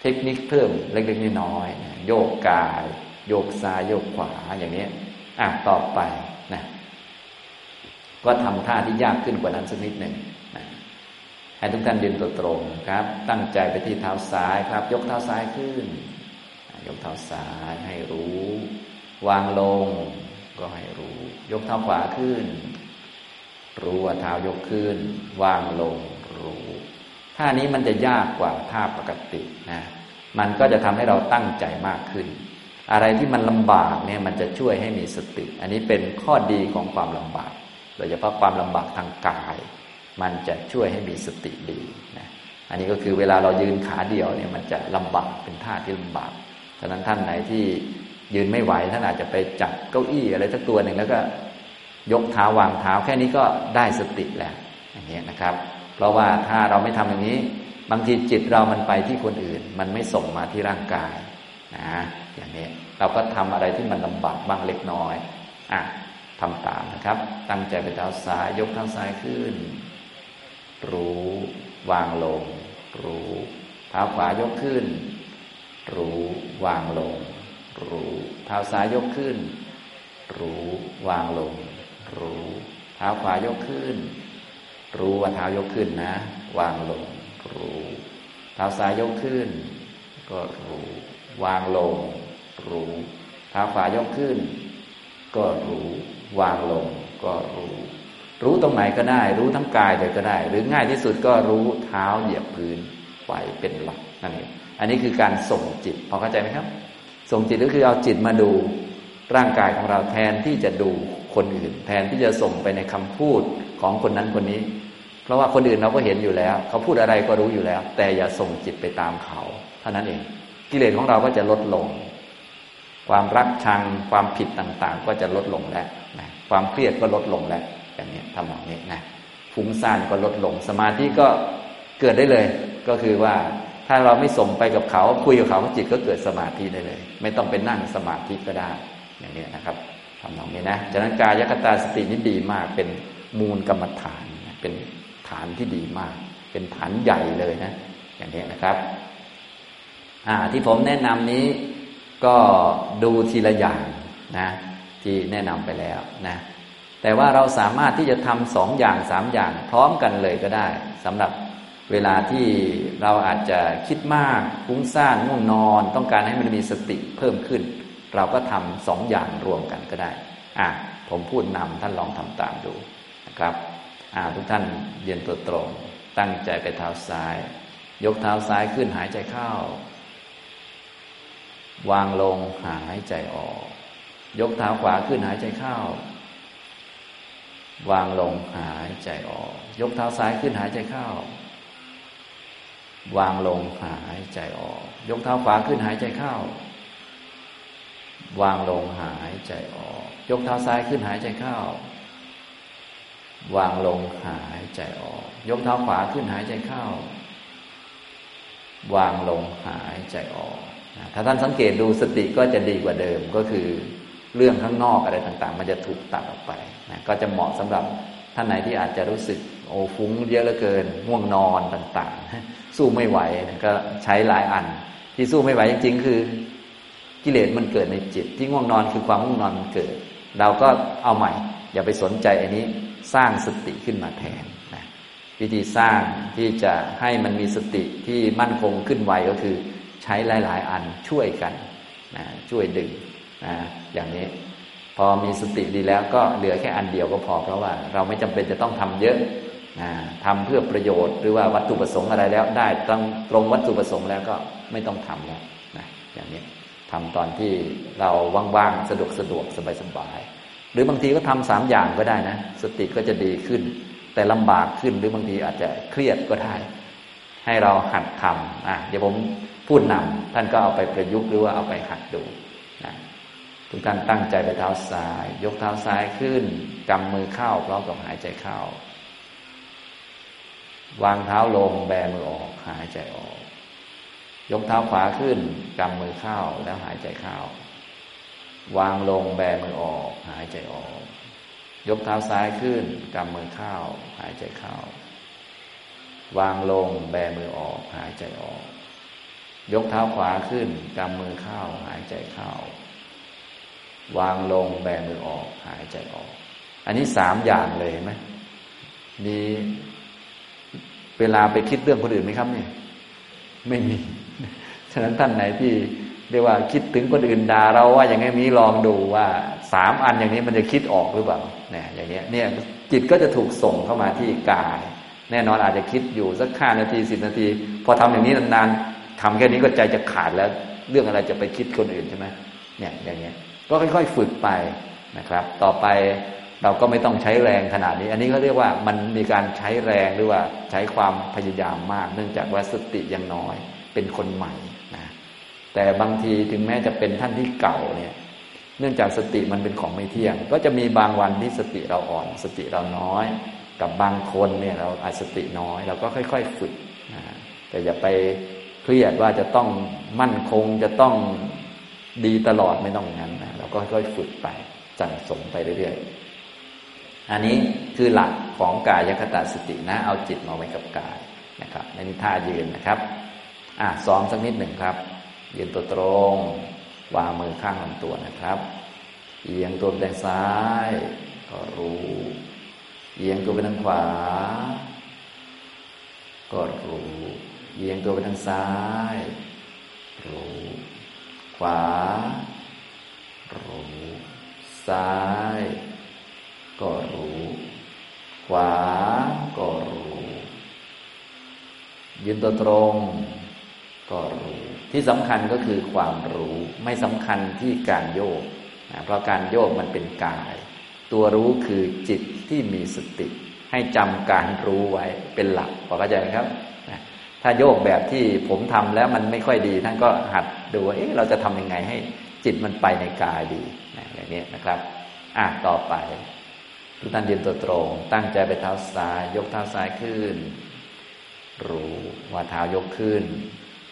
เทคนิคเพิ่มเล็กๆน้อยๆโยกกาย โยกซ้ายโยกขวาอย่างนี้อะต่อไปนะก็ทำท่าที่ยากขึ้นกว่านั้นสักนิดหนึ่ง ให้ทุกท่านยืนตัวตรงครับ ตั้งใจไปที่เท้าซ้ายครับ ยกเท้าซ้ายขึ้น ยกเท้าซ้ายให้รู้ วางลง ก็ให้รู้ ยกเท้าขวาขึ้น รู้ว่าเท้ายกขึ้น วางลงรู้ท่านี้มันจะยากกว่าท่าปกตินะมันก็จะทำให้เราตั้งใจมากขึ้น อะไรที่มันลำบากเนี่ยมันจะช่วยให้มีสติ อันนี้เป็นข้อดีของความลำบากโดยเฉพาะความลำบากทางกาย มันจะช่วยให้มีสติดีนะอันนี้ก็คือเวลาเรายืนขาเดียวเนี่ยมันจะลำบากเป็นท่าที่ลำบากฉะนั้นท่านไหนที่ยืนไม่ไหวท่านอาจจะไปจับเก้าอี้อะไรสักตัวหนึ่งแล้วก็ยกเท้าวางเท้าแค่นี้ก็ได้สติแล้วอย่างนี้นะครับ เพราะว่าถ้าเราไม่ทำอย่างนี้ บางทีจิตเรามันไปที่คนอื่น มันไม่ส่งมาที่ร่างกายนะอย่างนี้เราก็ทำอะไรที่มันลำบากบ้างเล็กน้อยอะทำตามนะครับ ตั้งใจไปเท้าซ้ายยกเท้าซ้ายขึ้น รู้ วางลง รู้เท้าขวายกขึ้น รู้ วางลง รู้เท้าซ้ายยกขึ้น รู้ วางลง รู้เท้าขวายกขึ้น รู้ว่าเท้ายกขึ้นนะ วางลง รู้เท้าซ้ายยกขึ้น ก็รู้ วางลง รู้เท้าขวายกขึ้น ก็รู้ วางลง ก็รู้ รู้ตรงไหนก็ได้ รู้ทั้งกายเลยก็ได้ หรือง่ายที่สุดก็รู้เท้าเหยียบพื้นไหวเป็นหลักนั่นเองอันนี้คือการส่งจิตพอเข้าใจไหมครับ ส่งจิตก็คือเอาจิตมาดูร่างกายของเราแทนที่จะดูคนอื่น แทนที่จะส่งไปในคำพูดของคนนั้นคนนี้ เพราะว่าคนอื่นเราก็เห็นอยู่แล้ว เขาพูดอะไรก็รู้อยู่แล้ว แต่อย่าส่งจิตไปตามเขา เท่านั้นเอง กิเลสของเราก็จะลดลง ความรักชังความผิดต่างๆ ก็จะลดลงแล้วความเครียดก็ลดลงแล้ว อย่างนี้ทำแบบนี้นะฟุ้งซ่านก็ลดลงสมาธิก็เกิดได้เลย ก็คือว่าถ้าเราไม่ส่งไปกับเขาคุยกับเขาจิตก็เกิดสมาธิได้เลย ไม่ต้องไปนั่งสมาธิก็ได้ อย่างนี้นะครับทำตรงนี้นะจันกายคตาสตินี่ดีมากเป็นมูลกรรมฐานเป็นฐานที่ดีมาก เป็นฐานใหญ่เลยนะ อย่างนี้นะครับอ่าที่ผมแนะนำนี้ก็ดูทีละอย่างนะ ที่แนะนำไปแล้วนะ แต่ว่าเราสามารถที่จะทำสองอย่างสามอย่างพร้อมกันเลยก็ได้สำหรับเวลาที่เราอาจจะคิดมากฟุ้งซ่านง่วงนอน ต้องการให้มันมีสติเพิ่มขึ้น เราก็ทำสองอย่างรวมกันก็ได้อะผมพูดนำท่านลองทำตามดูนะครับอ่าทุกท่านเย็นตัวตรง ตั้งใจไปเท้าซ้าย ยกเท้าซ้ายขึ้นหายใจเข้า วางลงหายใจออก ยกเท้าขวาขึ้นหายใจเข้า วางลงหายใจออก ยกเท้าซ้ายขึ้นหายใจเข้า วางลงหายใจออก ยกเท้าขวาขึ้นหายใจเข้า วางลงหายใจออก ยกเท้าซ้ายขึ้นหายใจเข้า วางลงหายใจออก ยกเท้าขวาขึ้นหายใจเข้า วางลงหายใจออก ถ้าท่านสังเกตดูสติก็จะดีกว่าเดิมก็คือ เรื่องข้างนอกอะไรต่างๆ มันจะถูกตัดออกไปนะก็จะเหมาะสำหรับท่านไหนที่อาจจะรู้สึกโอ้ฟุ้งเยอะเหลือเกินง่วงนอนต่างๆ สู้ไม่ไหวนะก็ใช้หลายอัน ที่สู้ไม่ไหวจริงๆ คือ กิเลสมันเกิดในจิต ที่ง่วงนอนคือความง่วงนอนมันเกิด เราก็เอาใหม่ อย่าไปสนใจอันนี้สร้างสติขึ้นมาแทนนะวิธีสร้างที่จะให้มันมีสติที่มั่นคงขึ้นไวก็คือ ใช้หลาย ๆ อันช่วยกันนะช่วยดึง นะอย่างนี้ พอมีสติดีแล้วก็เหลือแค่อันเดียวก็พอ เพราะว่า เราไม่จำเป็นจะต้องทำเยอะนะทำเพื่อประโยชน์หรือว่าวัตถุประสงค์อะไรแล้ว ได้ต้องตรงวัตถุประสงค์แล้วก็ไม่ต้องทำแล้วนะอย่างนี้ทำตอนที่เราว่างๆสะดวกสะดวกสบายๆหรือบางทีก็ทำสามอย่างก็ได้นะ สติก็จะดีขึ้น แต่ลำบากขึ้นหรือบางทีอาจจะเครียดก็ได้ ให้เราหัดทำอะเดี๋ยวผมพูดนำท่านก็เอาไปประยุกต์หรือว่าเอาไปหัดดู ทุกท่านตั้งใจไปเท้าซ้าย ยกเท้าซ้ายขึ้นกำมือเข้าพร้อมกับหายใจเข้า วางเท้าลงแบมือออกหายใจออก ยกเท้าขวาขึ้นกำมือเข้าแล้วหายใจเข้าวางลงแบมือออก หายใจออก ยกเท้าซ้ายขึ้นกำมือเข้า หายใจเข้า วางลงแบมือออก หายใจออก ยกเท้าขวาขึ้นกำมือเข้า หายใจเข้า วางลงแบมือออก หายใจออก อันนี้สามอย่างเลยไหมมีเวลาไปคิดเรื่องคนอื่นไหมครับเนี่ยไม่มี ฉะนั้นท่านไหนที่เรียกว่าคิดถึงคนอื่นด่าเราว่าอย่างนี้ลองดูว่าสามอันอย่างนี้มันจะคิดออกหรือเปล่าเนี่ยอย่างเนี้ยเนี่ยจิตก็จะถูกส่งเข้ามาที่กาย แน่นอนอาจจะคิดอยู่สักห้านาทีสิบนาที พอทำอย่างนี้นานๆทำแค่นี้ก็ใจจะขาดแล้ว เรื่องอะไรจะไปคิดคนอื่นใช่ไหมเนี่ยอย่างเงี้ย ก็ค่อย ๆ ฝึกไปนะครับ ต่อไปเราก็ไม่ต้องใช้แรงขนาดนี้ อันนี้เขาเรียกว่ามันมีการใช้แรงหรือว่าใช้ความพยายามมาก เนื่องจากว่าสติยังน้อยเป็นคนใหม่นะแต่บางทีถึงแม้จะเป็นท่านที่เก่าเนี่ยเนื่องจากสติมันเป็นของไม่เที่ยง ก็จะมีบางวันที่สติเราอ่อน สติเราน้อย กับบางคนเนี่ยเราอาจสติน้อย เราก็ค่อย ๆ ฝึกนะแต่อย่าไปเครียดว่าจะต้องมั่นคงจะต้องดีตลอดไม่ต้องอย่างนั้นนะ ก็ค่อยฝึกไปสั่งสมไปเรื่อยๆ อันนี้คือหลักของกายคตาสตินะ เอาจิตมาไว้กับกายนะครับนนี้ท่ายืนนะครับอะซ้อมสักนิดหนึ่งครับ ยืนตัวตรง วางมือข้างลำตัวนะครับ เอียงตัวไปทางซ้าย ก็รู้ เอียงตัวไปทางขวา ก็รู้ เอียงตัวไปทางซ้าย รู้ ขวา รู้ ซ้าย ก็รู้ ขวา ก็รู้ ยืนตัวตรง ก็รู้ ที่สำคัญก็คือความรู้ไม่สำคัญที่การโยกนะเพราะการโยกมันเป็นกาย ตัวรู้คือจิตที่มีสติ ให้จำการรู้ไว้เป็นหลักพอเข้าใจไหมครับถ้าโยกแบบที่ผมทำแล้วมันไม่ค่อยดี ท่านก็หัดดูว่าเอ๊ะเราจะทำยังไงให้ จิตมันไปในกายดีนะอย่างนี้นะครับ อะต่อไป ทุกท่านยืนตัวตรง ตั้งใจไปเท้าซ้าย ยกเท้าซ้ายขึ้น รู้ว่าเท้ายกขึ้น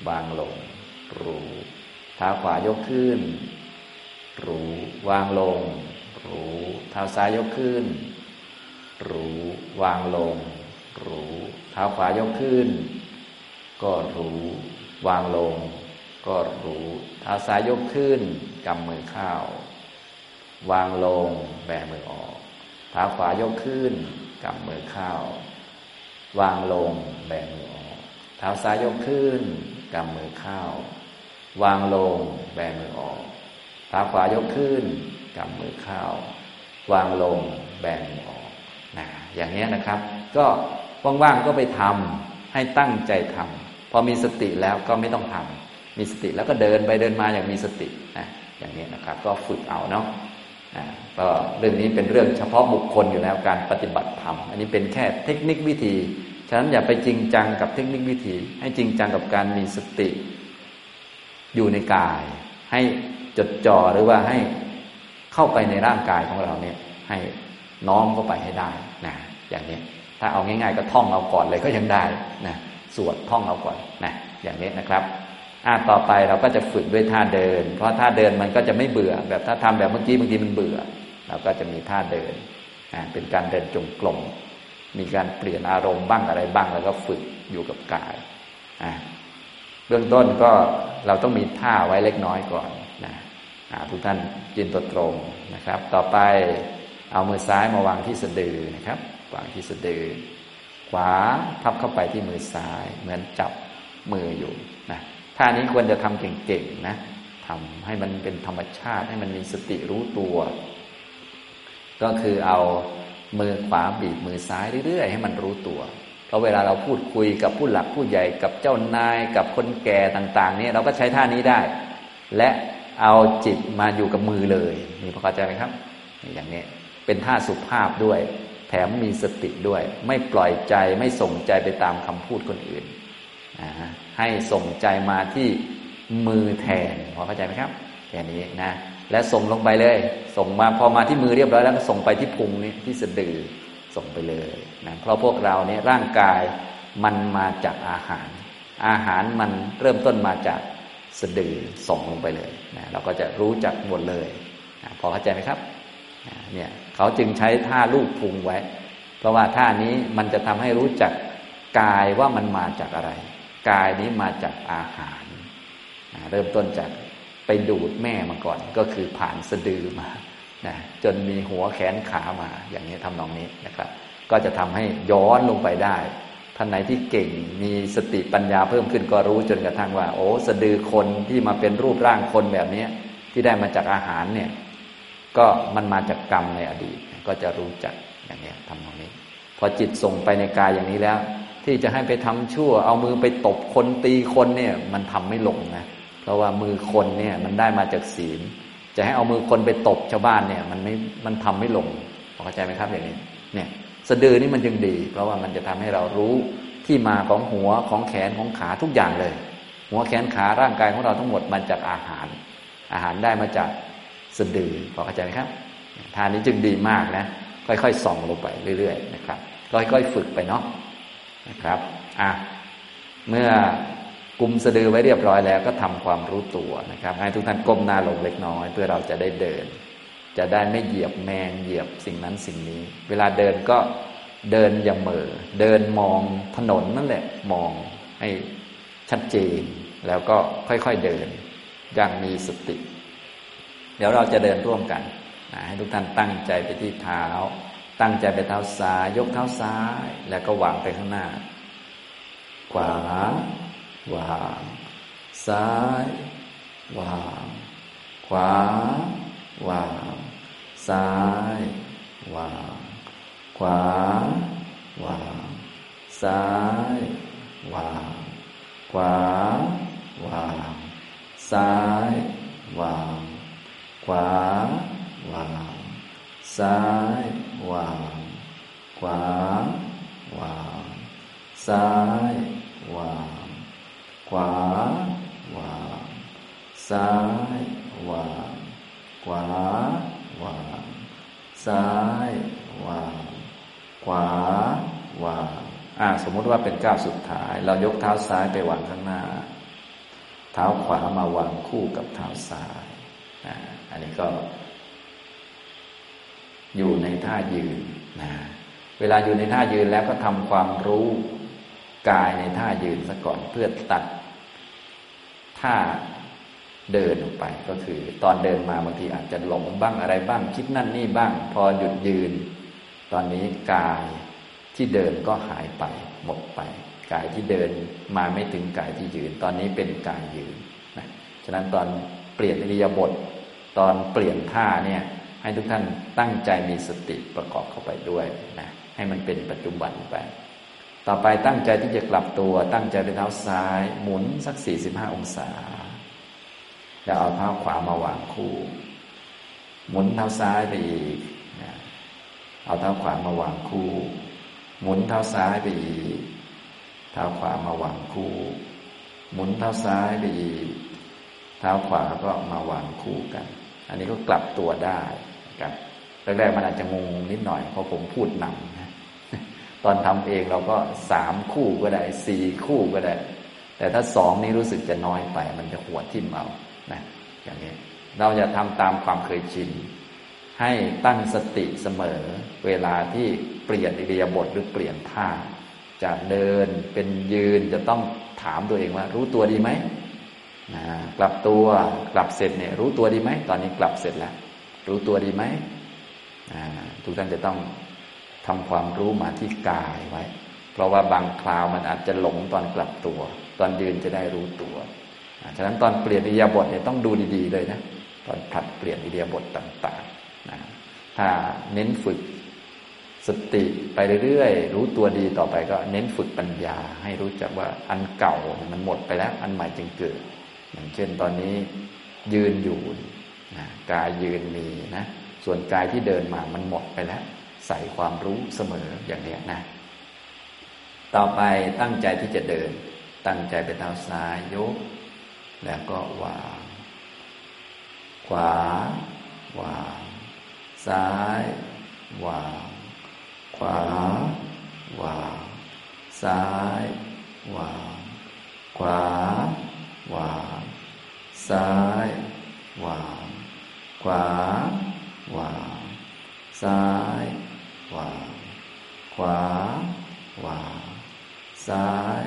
วางลง รู้ เท้าขวายกขึ้น รู้วางลง รู้เท้าซ้ายยกขึ้น รู้วางลง รู้ เท้าขวายกขึ้น ก็รู้วางลง ก็รู้เท้าซ้ายยกขึ้นกำมือเข้าวางลงแบมือออกเท้าขวายกขึ้นกำมือเข้าวางลงแบมือออกเท้าซ้ายยกขึ้นกำมือเข้าวางลงแบมือออกเท้าขวายกขึ้นกำมือเข้าวางลงแบมือออกนะอย่างนี้นะครับ ก็ว่างๆก็ไปทำให้ตั้งใจทำพอมีสติแล้วก็ไม่ต้องทำ มีสติแล้วก็เดินไปเดินมาอย่างมีสตินะอย่างนี้นะครับ ก็ฝึกเอาเนาะก็เรื่องนี้เป็นเรื่องเฉพาะบุคคลอยู่แล้วการปฏิบัติธรรมอันนี้เป็นแค่เทคนิควิธี ฉะนั้นอย่าไปจริงจังกับเทคนิควิธี ให้จริงจังกับการมีสติ อยู่ในกาย ให้จดจ่อหรือว่าให้เข้าไปในร่างกายของเราเนี่ย ให้น้อมเข้าไปให้ได้นะอย่างนี้ถ้าเอาง่าย ๆ ก็ท่องเอาก่อนเลยก็ยังได้นะสวดท่องเอาก่อนนะอย่างนี้นะครับ อ่าต่อไปเราก็จะฝึกด้วยท่าเดิน เพราะท่าเดินมันก็จะไม่เบื่อ แบบถ้าทำแบบเมื่อกี้บางทีมันเบื่อ เราก็จะมีท่าเดินอ่าเป็นการเดินจงกรมมีการเปลี่ยนอารมณ์บ้างอะไรบ้างแล้วก็ฝึกอยู่กับกายอ่าเบื้องต้นก็เราต้องมีท่าไว้เล็กน้อยก่อนนะทุกท่านจินตัวตรงนะครับ ต่อไปเอามือซ้ายมาวางที่สะดือนะครับวางที่สะดือ ขวาทับเข้าไปที่มือซ้าย เหมือนจับมืออยู่ ท่านี้ควรจะทำเก่งๆนะทำให้มันเป็นธรรมชาติให้มันมีสติรู้ตัว ก็คือเอามือขวาบีบมือซ้ายเรื่อยๆ ให้มันรู้ตัวเพราะเวลาเราพูดคุยกับผู้หลักผู้ใหญ่กับเจ้านายกับคนแก่ต่างๆนี่เราก็ใช้ท่านี้ได้ และเอาจิตมาอยู่กับมือเลยนี่พอเข้าใจไหมครับ อย่างนี้เป็นท่าสุภาพด้วย แถมมีสติด้วย ไม่ปล่อยใจไม่ส่งใจไปตามคำพูดคนอื่น ให้ส่งใจมาที่มือแทนพอเข้าใจไหมครับแค่นี้นะ และส่งลงไปเลย ส่งมาพอมาที่มือเรียบร้อยแล้วก็ส่งไปที่พุงนี่ที่สะดือส่งไปเลยนะเพราะพวกเราเนี่ยร่างกายมันมาจากอาหาร อาหารมันเริ่มต้นมาจากสะดือส่งลงไปเลยนะเราก็จะรู้จักหมดเลยนะพอเข้าใจไหมครับเนี่ยเขาจึงใช้ท่าลูกพุงไว้ เพราะว่าท่านี้มันจะทำให้รู้จักกายว่ามันมาจากอะไร กายนี้มาจากอาหาร เริ่มต้นจากไปดูดแม่มาก่อน ก็คือผ่านสะดือมานะจนมีหัวแขนขามาอย่างนี้ทำนองนี้นะครับ ก็จะทำให้ย้อนลงไปได้ท่านไหนที่เก่งมีสติปัญญาเพิ่มขึ้นก็รู้จนกระทั่งว่า โอ้สะดือคนที่มาเป็นรูปร่างคนแบบนี้ที่ได้มาจากอาหารเนี่ยก็มันมาจากกรรมในอดีต ก็จะรู้จักอย่างนี้ทำตรงนี้ พอจิตส่งไปในกายอย่างนี้แล้ว ที่จะให้ไปทำชั่ว เอามือไปตบคนตีคนเนี่ย มันทำไม่ลงนะเพราะว่ามือคนเนี่ยมันได้มาจากศีล จะให้เอามือคนไปตบชาวบ้านเนี่ย มันไม่มันทำไม่ลงเข้าใจไหมครับอย่างนี้เนี่ยสะดือนี่มันจึงดี เพราะว่ามันจะทำให้เรารู้ที่มาของหัวของแขนของขาทุกอย่างเลย หัวแขนขาร่างกายของเราทั้งหมดมาจากอาหาร อาหารได้มาจากสะดือพอเข้าใจไหมครับทานนี้จึงดีมากนะค่อยๆส่องลงไปเรื่อย ๆ นะครับ ค่อยๆฝึกไปเนาะ นะครับอะเมื่อกุมสะดือไว้เรียบร้อยแล้วก็ทำความรู้ตัวนะครับ ให้ทุกท่านก้มหน้าลงเล็กน้อย เพื่อเราจะได้เดิน จะได้ไม่เหยียบแมงเหยียบสิ่งนั้นสิ่งนี้ เวลาเดินก็เดินอย่างเหม่อเดินมองถนนนั่นแหละมองให้ชัดเจน แล้วก็ค่อยๆเดินอย่างมีสติ เดี๋ยวเราจะเดินร่วมกันนะให้ทุกท่านตั้งใจไปที่เท้า ตั้งใจไปเท้าซ้าย ยกเท้าซ้าย แล้วก็วางไปข้างหน้า ขวาวางซ้ายวางขวาวางซ้ายวางขวาวางซ้ายวางขวาวางซ้ายวางขวาวาง ซ้ายวางขวาวางซ้ายวางขวาวางซ้ายวางขวาวางซ้ายวางขวาวางอ่าสมมุติว่าเป็นก้าวสุดท้าย เรายกเท้าซ้ายไปวางข้างหน้า เท้าขวามาวางคู่กับเท้าซ้ายอ่าอันนี้ก็ อยู่ในท่ายืนนะเวลาอยู่ในท่ายืนแล้วก็ทำความรู้กายในท่ายืนซะก่อนเพื่อตัดถ้าเดินออกไป ก็คือ ตอนเดินมาบางทีอาจจะหลงบ้างอะไรบ้าง คิดนั่นนี่บ้าง พอหยุดยืน ตอนนี้กายที่เดินก็หายไป หมดไป กายที่เดินมาไม่ถึงกายที่ยืน ตอนนี้เป็นกายยืนนะฉะนั้นตอนเปลี่ยนอิริยาบถตอนเปลี่ยนท่าเนี่ย ให้ทุกท่านตั้งใจมีสติประกอบเข้าไปด้วยนะให้มันเป็นปัจจุบันไป ต่อไปตั้งใจที่จะกลับตัว ตั้งใจไปเท้าซ้าย หมุนสักสี่สิบห้าองศา แล้วเอาเท้าขวามาวางคู่ หมุนเท้าซ้ายไปอีกเอาเท้าขวามาวางคู่ หมุนเท้าซ้ายไปอีก เท้าขวามาวางคู่ หมุนเท้าซ้ายไปอีก เท้าขวาก็มาวางคู่กัน อันนี้ก็กลับตัวได้ ครับแรกๆมันอาจจะงงนิดหน่อยเพราะผมพูดนำตอนทำเองเราก็สามคู่ก็ได้สี่คู่ก็ได้ แต่ถ้าสองนี้รู้สึกจะน้อยไป มันจะหัวทิ่มเอานะอย่างนี้ เราจะทำตามความเคยชิน ให้ตั้งสติเสมอ เวลาที่เปลี่ยนอิริยาบถหรือเปลี่ยนท่าจะเดินเป็นยืนจะต้องถามตัวเองว่า รู้ตัวดีไหมนะกลับตัวกลับเสร็จเนี่ยรู้ตัวดีไหมตอนนี้กลับเสร็จแล้ว รู้ตัวดีไหมทุกท่านจะต้องทำความรู้มาที่กายไว้ เพราะว่าบางคราวมันอาจจะหลงตอนกลับตัว ตอนยืนจะได้รู้ตัวฉะนั้นตอนเปลี่ยนอิริยาบถเนี่ยต้องดูดีๆเลยนะ ตอนผัดเปลี่ยนอิริยาบถต่างๆนะถ้าเน้นฝึกสติไปเรื่อยๆ รู้ตัวดีต่อไปก็เน้นฝึกปัญญา ให้รู้จักว่าอันเก่ามันหมดไปแล้ว อันใหม่จึงเกิด อย่างเช่นตอนนี้ยืนอยู่ นะกายยืนมีนะส่วนกายที่เดินมามันหมดไปแล้ว ใส่ความรู้เสมออย่างนี้นะ ต่อไปตั้งใจที่จะเดิน ตั้งใจไปเท้าซ้ายยก แล้วก็วางขวาวางซ้ายวางขวาวางซ้ายวางขวาวางซ้ายวาง ขวาวางซ้ายวางขวาวางซ้าย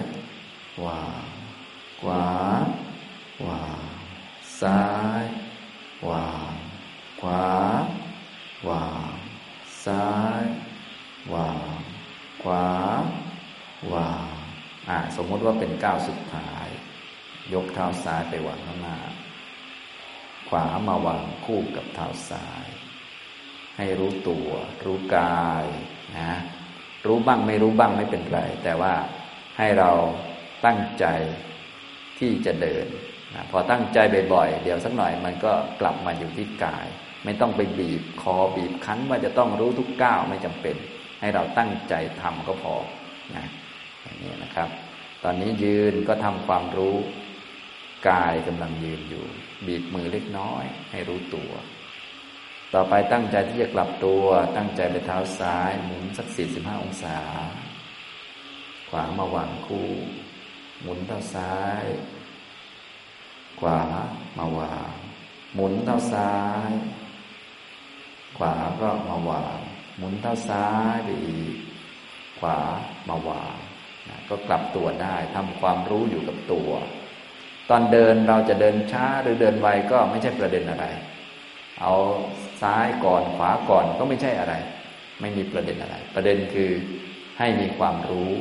วางขวาวางซ้ายวางขวาวางซ้ายวางขวาวางอ่า สมมติว่าเป็นก้าวสุดท้าย ยกเท้าซ้ายไปวางข้างหน้า ขวามาวางคู่กับเท้าซ้าย ให้รู้ตัว รู้กายนะรู้บ้างไม่รู้บ้างไม่เป็นไร แต่ว่าให้เราตั้งใจที่จะเดินนะพอตั้งใจบ่อยๆเดี๋ยวสักหน่อยมันก็กลับมาอยู่ที่กาย ไม่ต้องไปบีบคอบีบคั้นว่าจะต้องรู้ทุกก้าวไม่จำเป็น ให้เราตั้งใจทำก็พอนะอย่างนี้นะครับ ตอนนี้ยืนก็ทำความรู้ กายกำลังยืนอยู่ บีบมือเล็กน้อย ให้รู้ตัว ต่อไปตั้งใจที่จะกลับตัว ตั้งใจไปเท้าซ้ายหมุนสักสี่สิบห้าองศา ขวามาวางคู่ หมุนเท้าซ้าย ขวามาวางหมุนเท้าซ้าย ขวาก็มาวางหมุนเท้าซ้ายไปอีกขวามาวางก็กลับตัวได้ทำความรู้อยู่กับตัว ตอนเดินเราจะเดินช้าหรือเดินไวก็ไม่ใช่ประเด็นอะไร เอาซ้ายก่อนขวาก่อนก็ไม่ใช่อะไร ไม่มีประเด็นอะไร ประเด็นคือให้มีความรู้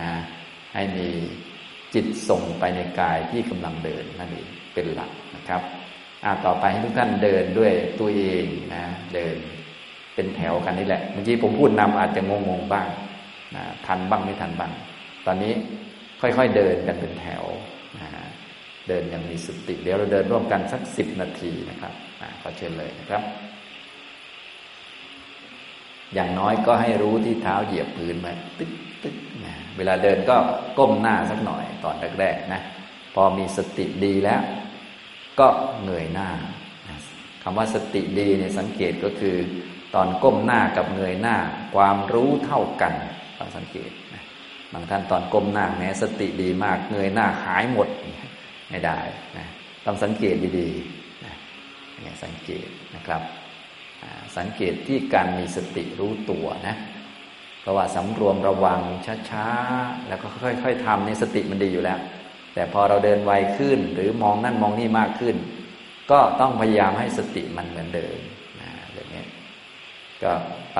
นะให้มีจิตส่งไปในกายที่กำลังเดินนั่นเองเป็นหลักนะครับอ่าต่อไปให้ทุกท่านเดินด้วยตัวเองนะเดินเป็นแถวกันนี่แหละเมื่อกี้ผมพูดนำอาจจะงงๆบ้างนะทันบ้างไม่ทันบ้าง ตอนนี้ค่อยๆเดินกันเป็นแถว เดินย่างมีสติ เดี๋ยวเราเดินร่วมกันสักสิบนาทีนะครับขอเชิญเลยนะครับ อย่างน้อยก็ให้รู้ที่เท้าเหยียบพื้นไหมตึ๊กตึ๊กนะเวลาเดินก็ก้มหน้าสักหน่อยตอนแรกๆนะ พอมีสติดีแล้ว ก็เงยหน้าคำว่าสติดีเนี่ยสังเกตก็คือ ตอนก้มหน้ากับเงยหน้า ความรู้เท่ากันต้องสังเกตนะบางท่านตอนก้มหน้าแม้สติดีมาก เงยหน้าหายหมด ไม่ได้นะต้องสังเกตดีๆนะนี่สังเกตนะครับสังเกตที่การมีสติรู้ตัวนะเพราะว่าสำรวมระวังช้าๆแล้วก็ค่อยๆทำในสติมันดีอยู่แล้ว แต่พอเราเดินไวขึ้นหรือมองนั่นมองนี่มากขึ้น ก็ต้องพยายามให้สติมันเหมือนเดิมเหล่านี้ก็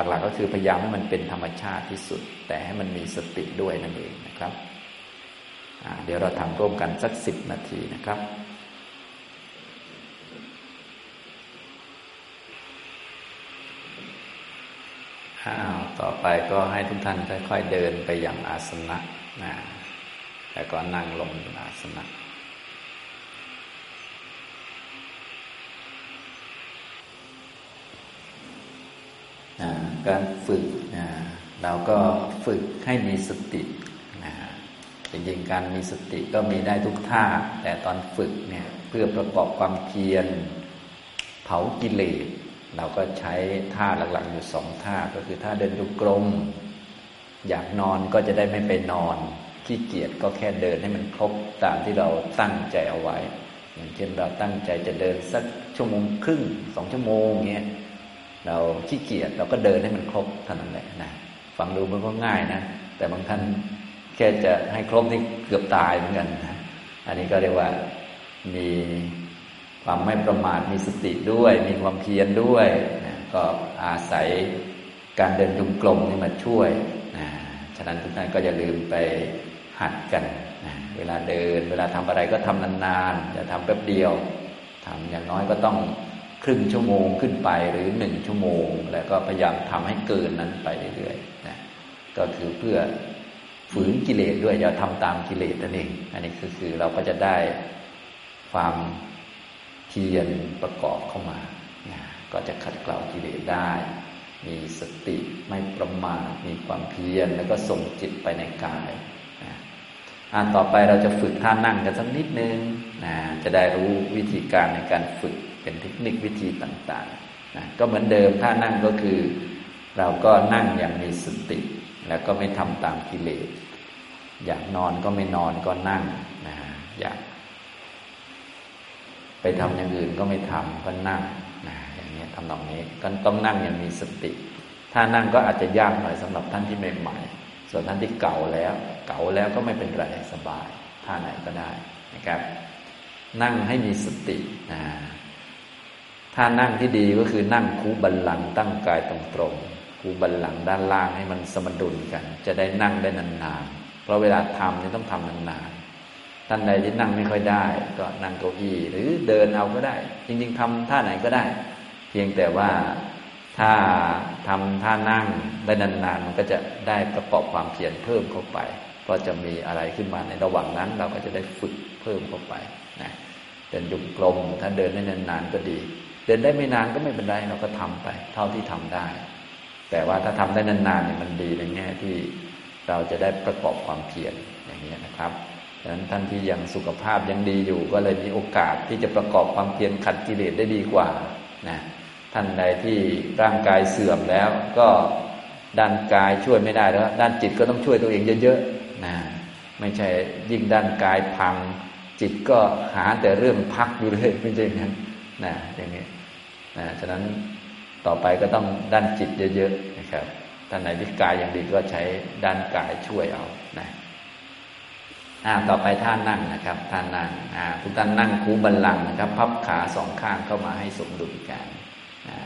หลักๆก็คือพยายามให้มันเป็นธรรมชาติที่สุด แต่ให้มันมีสติด้วยนั่นเองนะครับ เดี๋ยวเราทำร่วมกันสักสิบนาทีนะครับอ้าวต่อไปก็ให้ทุกท่านค่อยๆเดินไปอย่างอาสนะนะแล้วก็นั่งลงอาสนะการฝึกเราก็ฝึกให้มีสติ จริงๆการมีสติก็มีได้ทุกท่า แต่ตอนฝึกเนี่ยเพื่อประกอบความเพียรเผากิเลสเราก็ใช้ท่าหลักๆอยู่สองท่าก็คือท่าเดินดุกลมอยากนอนก็จะได้ไม่ไปนอนขี้เกียจก็แค่เดินให้มันครบตามที่เราตั้งใจเอาไว้ อย่างเช่นเราตั้งใจจะเดินสักชั่วโมงครึ่งสองชั่วโมงเงี้ยเราขี้เกียจเราก็เดินให้มันครบเท่านั้นแหละนะฟังดูมันก็ง่ายนะ แต่บางท่าน แค่จะให้ครบนี่เกือบตายเหมือนกันนะอันนี้ก็เรียกว่ามีความไม่ประมาทมีสติด้วย มีความเพียรด้วยนะก็อาศัยการเดินจงกรมนี่มาช่วยนะฉะนั้นทุกท่านก็อย่าลืมไปหัดกันนะเวลาเดิน เวลาทำอะไรก็ทำนานๆอย่าทำแป๊บเดียวทำอย่างน้อยก็ต้องครึ่งชั่วโมงขึ้นไปหรือหนึ่งชั่วโมง แล้วก็พยายามทำให้เกินนั้นไปเรื่อยๆนะก็คือเพื่อ ฝืนกิเลสด้วยอย่าทำตามกิเลสนั่นเองอันนี้คือคือเราก็จะได้ความเพียรประกอบเข้ามา ก็จะขัดเกลากิเลสได้ มีสติไม่ประมาทมีความเพียรแล้วก็ส่งจิตไปในกายอ่าต่อไปเราจะฝึกท่านั่งกันสักนิดนึงนะจะได้รู้วิธีการในการฝึกเป็นเทคนิควิธีต่างๆนะก็เหมือนเดิมท่านั่งก็คือ เราก็นั่งอย่างมีสติ แล้วก็ไม่ทำตามกิเลส อยากนอนก็ไม่นอนก็นั่งนะอยากไปทำอย่างอื่นก็ไม่ทำก็นั่งนะอย่างนี้ทำนองนี้ก็ต้องนั่งอย่างมีสติ ถ้านั่งก็อาจจะยากหน่อยสำหรับท่านที่ใหม่ๆส่วนท่านที่เก่าแล้ว เก่าแล้วก็ไม่เป็นไรสบายท่าไหนก็ได้นะครับ นั่งให้มีสตินะถ้านั่งที่ดีก็คือนั่งคูบัลลังตั้งกายตรงๆ คูบัลลังด้านล่างให้มันสมดุลกัน จะได้นั่งได้นานๆ เพราะเวลาทำนี่ต้องทำนานๆ ท่านใดที่นั่งไม่ค่อยได้ ก็นั่งเก้าอี้หรือเดินเอาก็ได้ จริง ๆทำท่าไหนก็ได้ เพียงแต่ว่าถ้าทำท่านั่งได้นานๆ มันก็จะได้ประกอบความเพียรเพิ่มเข้าไปเพราะจะมีอะไรขึ้นมาในระหว่างนั้น เราก็จะได้ฝึกเพิ่มเข้าไปนะเดินยุกลมถ้าเดินได้นานๆก็ดี เดินได้ไม่นานก็ไม่เป็นไรเราก็ทำไป เท่าที่ทำได้ แต่ว่าถ้าทำได้นานๆเนี่ยมันดีในแง่ที่เราจะได้ประกอบความเพียรอย่างนี้นะครับดังนั้นท่านที่ยังสุขภาพยังดีอยู่ ก็เลยมีโอกาสที่จะประกอบความเพียรขัดกิเลสได้ดีกว่านะท่านใดที่ร่างกายเสื่อมแล้ว ก็ด้านกายช่วยไม่ได้แล้ว ด้านจิตก็ต้องช่วยตัวเองเยอะๆนะไม่ใช่ยิ่งด้านกายพัง จิตก็หาแต่เรื่องพักอยู่เลยไม่ใช่งั้นนะอย่างนี้นะฉะนั้น ต่อไปก็ต้องด้านจิตเยอะๆนะครับท่านไหนที่กายอย่างดีก็ใช้ด้านกายช่วยเอานะอ่าต่อไปท่านั่งนะครับท่านั่งอ่าทุกท่านนั่งคูบัลลังนะครับ พับขาสองข้างเข้ามาให้สมดุลกัน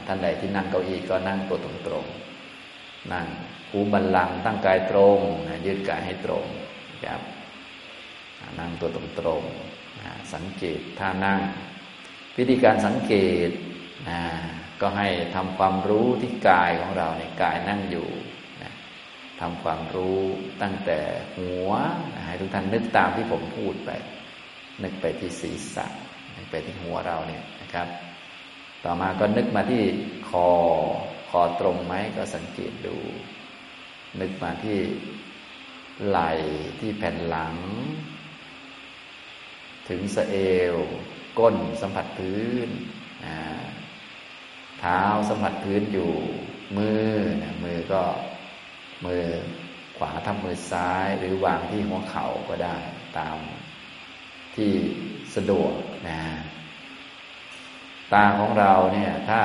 ท่านใดที่นั่งเก้าอี้ก็นั่งตัวตรงๆนั่งคูบัลลังตั้งกายตรงนะยืดกายให้ตรงนะครับนั่งตัวตรงๆสังเกตท่านั่ง วิธีการสังเกตนะ ก็ให้ทำความรู้ที่กายของเราในกายนั่งอยู่นะทำความรู้ตั้งแต่หัวให้ทุกท่านนึกตามที่ผมพูดไป นึกไปที่ศีรษะนึกไปที่หัวเราเนี่ยนะครับ ต่อมาก็นึกมาที่คอคอตรงไหมก็สังเกตดู นึกมาที่ไหล่ที่แผ่นหลัง ถึงสะเอว ก้นสัมผัสพื้นเท้าสัมผัสพื้นอยู่ มือนะมือก็มือขวาทับมือซ้าย หรือวางที่หัวเข่าก็ได้ตามที่สะดวกนะตาของเราเนี่ย ถ้า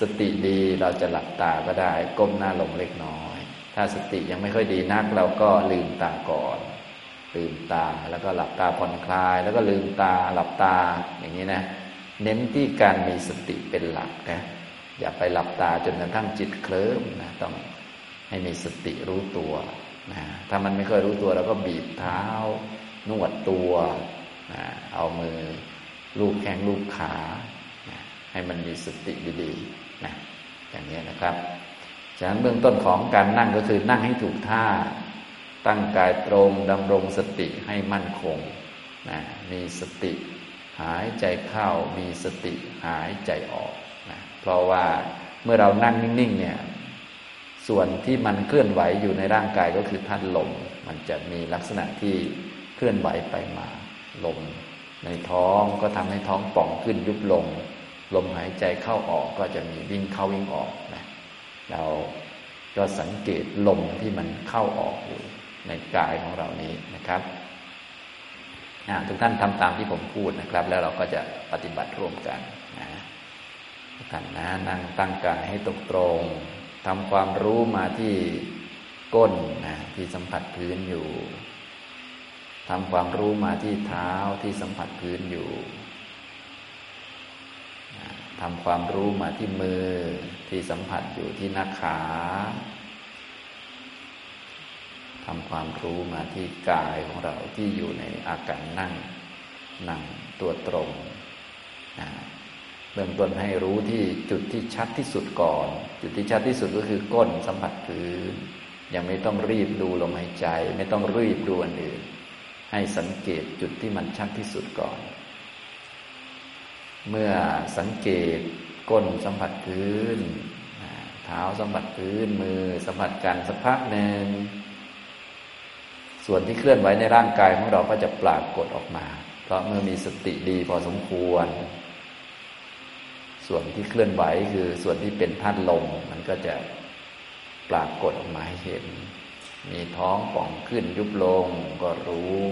สติดีเราจะหลับตาก็ได้ ก้มหน้าลงเล็กน้อย ถ้าสติยังไม่ค่อยดีนัก เราก็ลืมตาก่อนลืมตาแล้วก็หลับตาผ่อนคลาย แล้วก็ลืมตาหลับตาอย่างนี้นะ เน้นที่การมีสติเป็นหลักนะ อย่าไปหลับตาจนกระทั่งจิตเคลิ้มนะต้องให้มีสติรู้ตัวนะถ้ามันไม่ค่อยรู้ตัวเราก็บีบเท้านวดตัวนะเอามือลูบแข้งลูบขานะให้มันมีสติดีๆนะอย่างนี้นะครับฉะนั้นเบื้องต้นของการนั่งก็คือนั่งให้ถูกท่า ตั้งกายตรงดำรงสติให้มั่นคงนะมีสติหายใจเข้ามีสติหายใจออก เพราะว่าเมื่อเรานั่งนิ่งๆเนี่ยส่วนที่มันเคลื่อนไหวอยู่ในร่างกายก็คือธาตุลม มันจะมีลักษณะที่เคลื่อนไหวไปมาลม ในท้องก็ทำให้ท้องป่องขึ้นยุบลง ลมหายใจเข้าออกก็จะมีวิ่งเข้าวิ่งออกนะเราก็สังเกตลมที่มันเข้าออกอยู่ในกายของเรานี้นะครับทุกท่านทำตามที่ผมพูดนะครับ แล้วเราก็จะปฏิบัติร่วมกัน กท่านนะนั่งตั้งกายให้ตรงตรงทำความรู้มาที่ก้นนะที่สัมผัสพื้นอยู่ทำความรู้มาที่เท้าที่สัมผัสพื้นอยู่ทำความรู้มาที่มือที่สัมผัสอยู่ที่หน้าขาทำความรู้มาที่กายของเราที่อยู่ในอาการนั่งนั่งตัวตรง เริ่มต้นให้รู้ที่จุดที่ชัดที่สุดก่อน จุดที่ชัดที่สุดก็คือก้นสัมผัสพื้นยังไม่ต้องรีบดูลมหายใจ ไม่ต้องรีบดูอันอื่น ให้สังเกตจุดที่มันชัดที่สุดก่อน เมื่อสังเกตก้นสัมผัสพื้นเท้าสัมผัสพื้นมือสัมผัสกันสักพักหนึ่งส่วนที่เคลื่อนไหวในร่างกายของเราก็จะปรากฏออกมา เพราะเมื่อมีสติดีพอสมควร ส่วนที่เคลื่อนไหวคือส่วนที่เป็นธาตุลมมันก็จะปรากฏออกมาให้เห็น มีท้องป่องขึ้นยุบลงก็รู้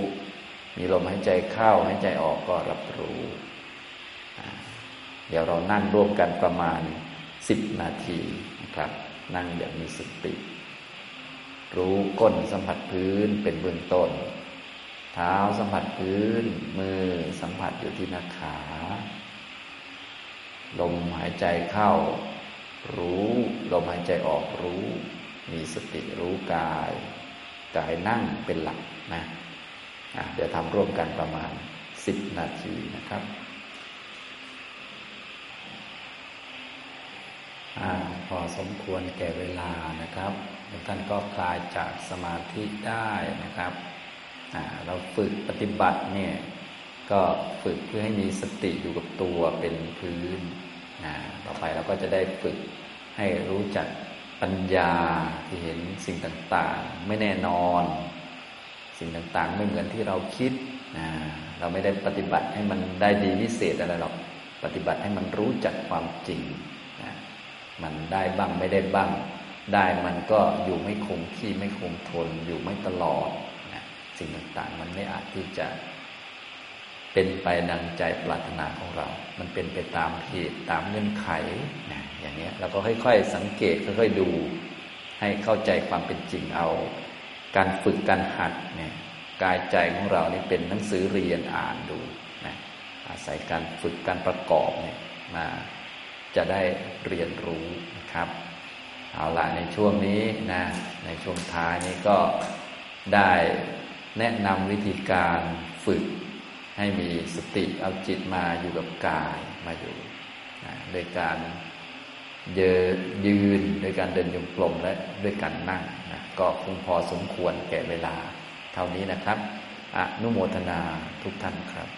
มีลมหายใจเข้าหายใจออกก็รับรู้ เดี๋ยวเรานั่งร่วมกันประมาณสิบนาทีนะครับ นั่งอย่างมีสติ รู้ก้นสัมผัสพื้นเป็นเบื้องต้น เท้าสัมผัสพื้น มือสัมผัสอยู่ที่หน้าขา ลมหายใจเข้า รู้ลมหายใจออกรู้ มีสติรู้กายกายนั่งเป็นหลักนะะเดี๋ยวทำร่วมกันประมาณสิบนาทีนะครับอพอสมควรแก่เวลานะครับท่านก็คลายจากสมาธิได้นะครับ เราฝึกปฏิบัติเนี่ย ก็ฝึกเพื่อให้มีสติอยู่กับตัวเป็นพื้นนะต่อไปเราก็จะได้ฝึกให้รู้จักปัญญาที่เห็นสิ่งต่างๆ ไม่แน่นอน สิ่งต่างๆ ไม่เหมือนที่เราคิดนะเราไม่ได้ปฏิบัติให้มันได้ดีวิเศษอะไรหรอกปฏิบัติให้มันรู้จักความจริงนะมันได้บ้างไม่ได้บ้าง ได้มันก็อยู่ไม่คงที่ไม่คงทนอยู่ไม่ตลอดนะสิ่งต่างๆ มันไม่อาจที่จะ เป็นไปดังใจปรารถนาของเรา มันเป็นไปตามเหตุตามเงื่อนไขนะอย่างนี้เราก็ค่อย ๆ สังเกตค่อยๆดู ให้เข้าใจความเป็นจริงเอา การฝึกการหัดเนี่ยกายใจของเรานี่เป็นหนังสือเรียนอ่านดูนะอาศัยการฝึกการประกอบเนี่ยมาจะได้เรียนรู้นะครับ เอาละในช่วงนี้นะในช่วงท้ายนี้ก็ได้แนะนำวิธีการฝึก ให้มีสติเอาจิตมาอยู่กับกายมาอยู่โดยการเยยืนโดยการเดินยงกลมและด้วยการนั่งนะก็คงพอสมควรแก่เวลา เท่านี้นะครับ อนุโมทนาทุกท่านครับ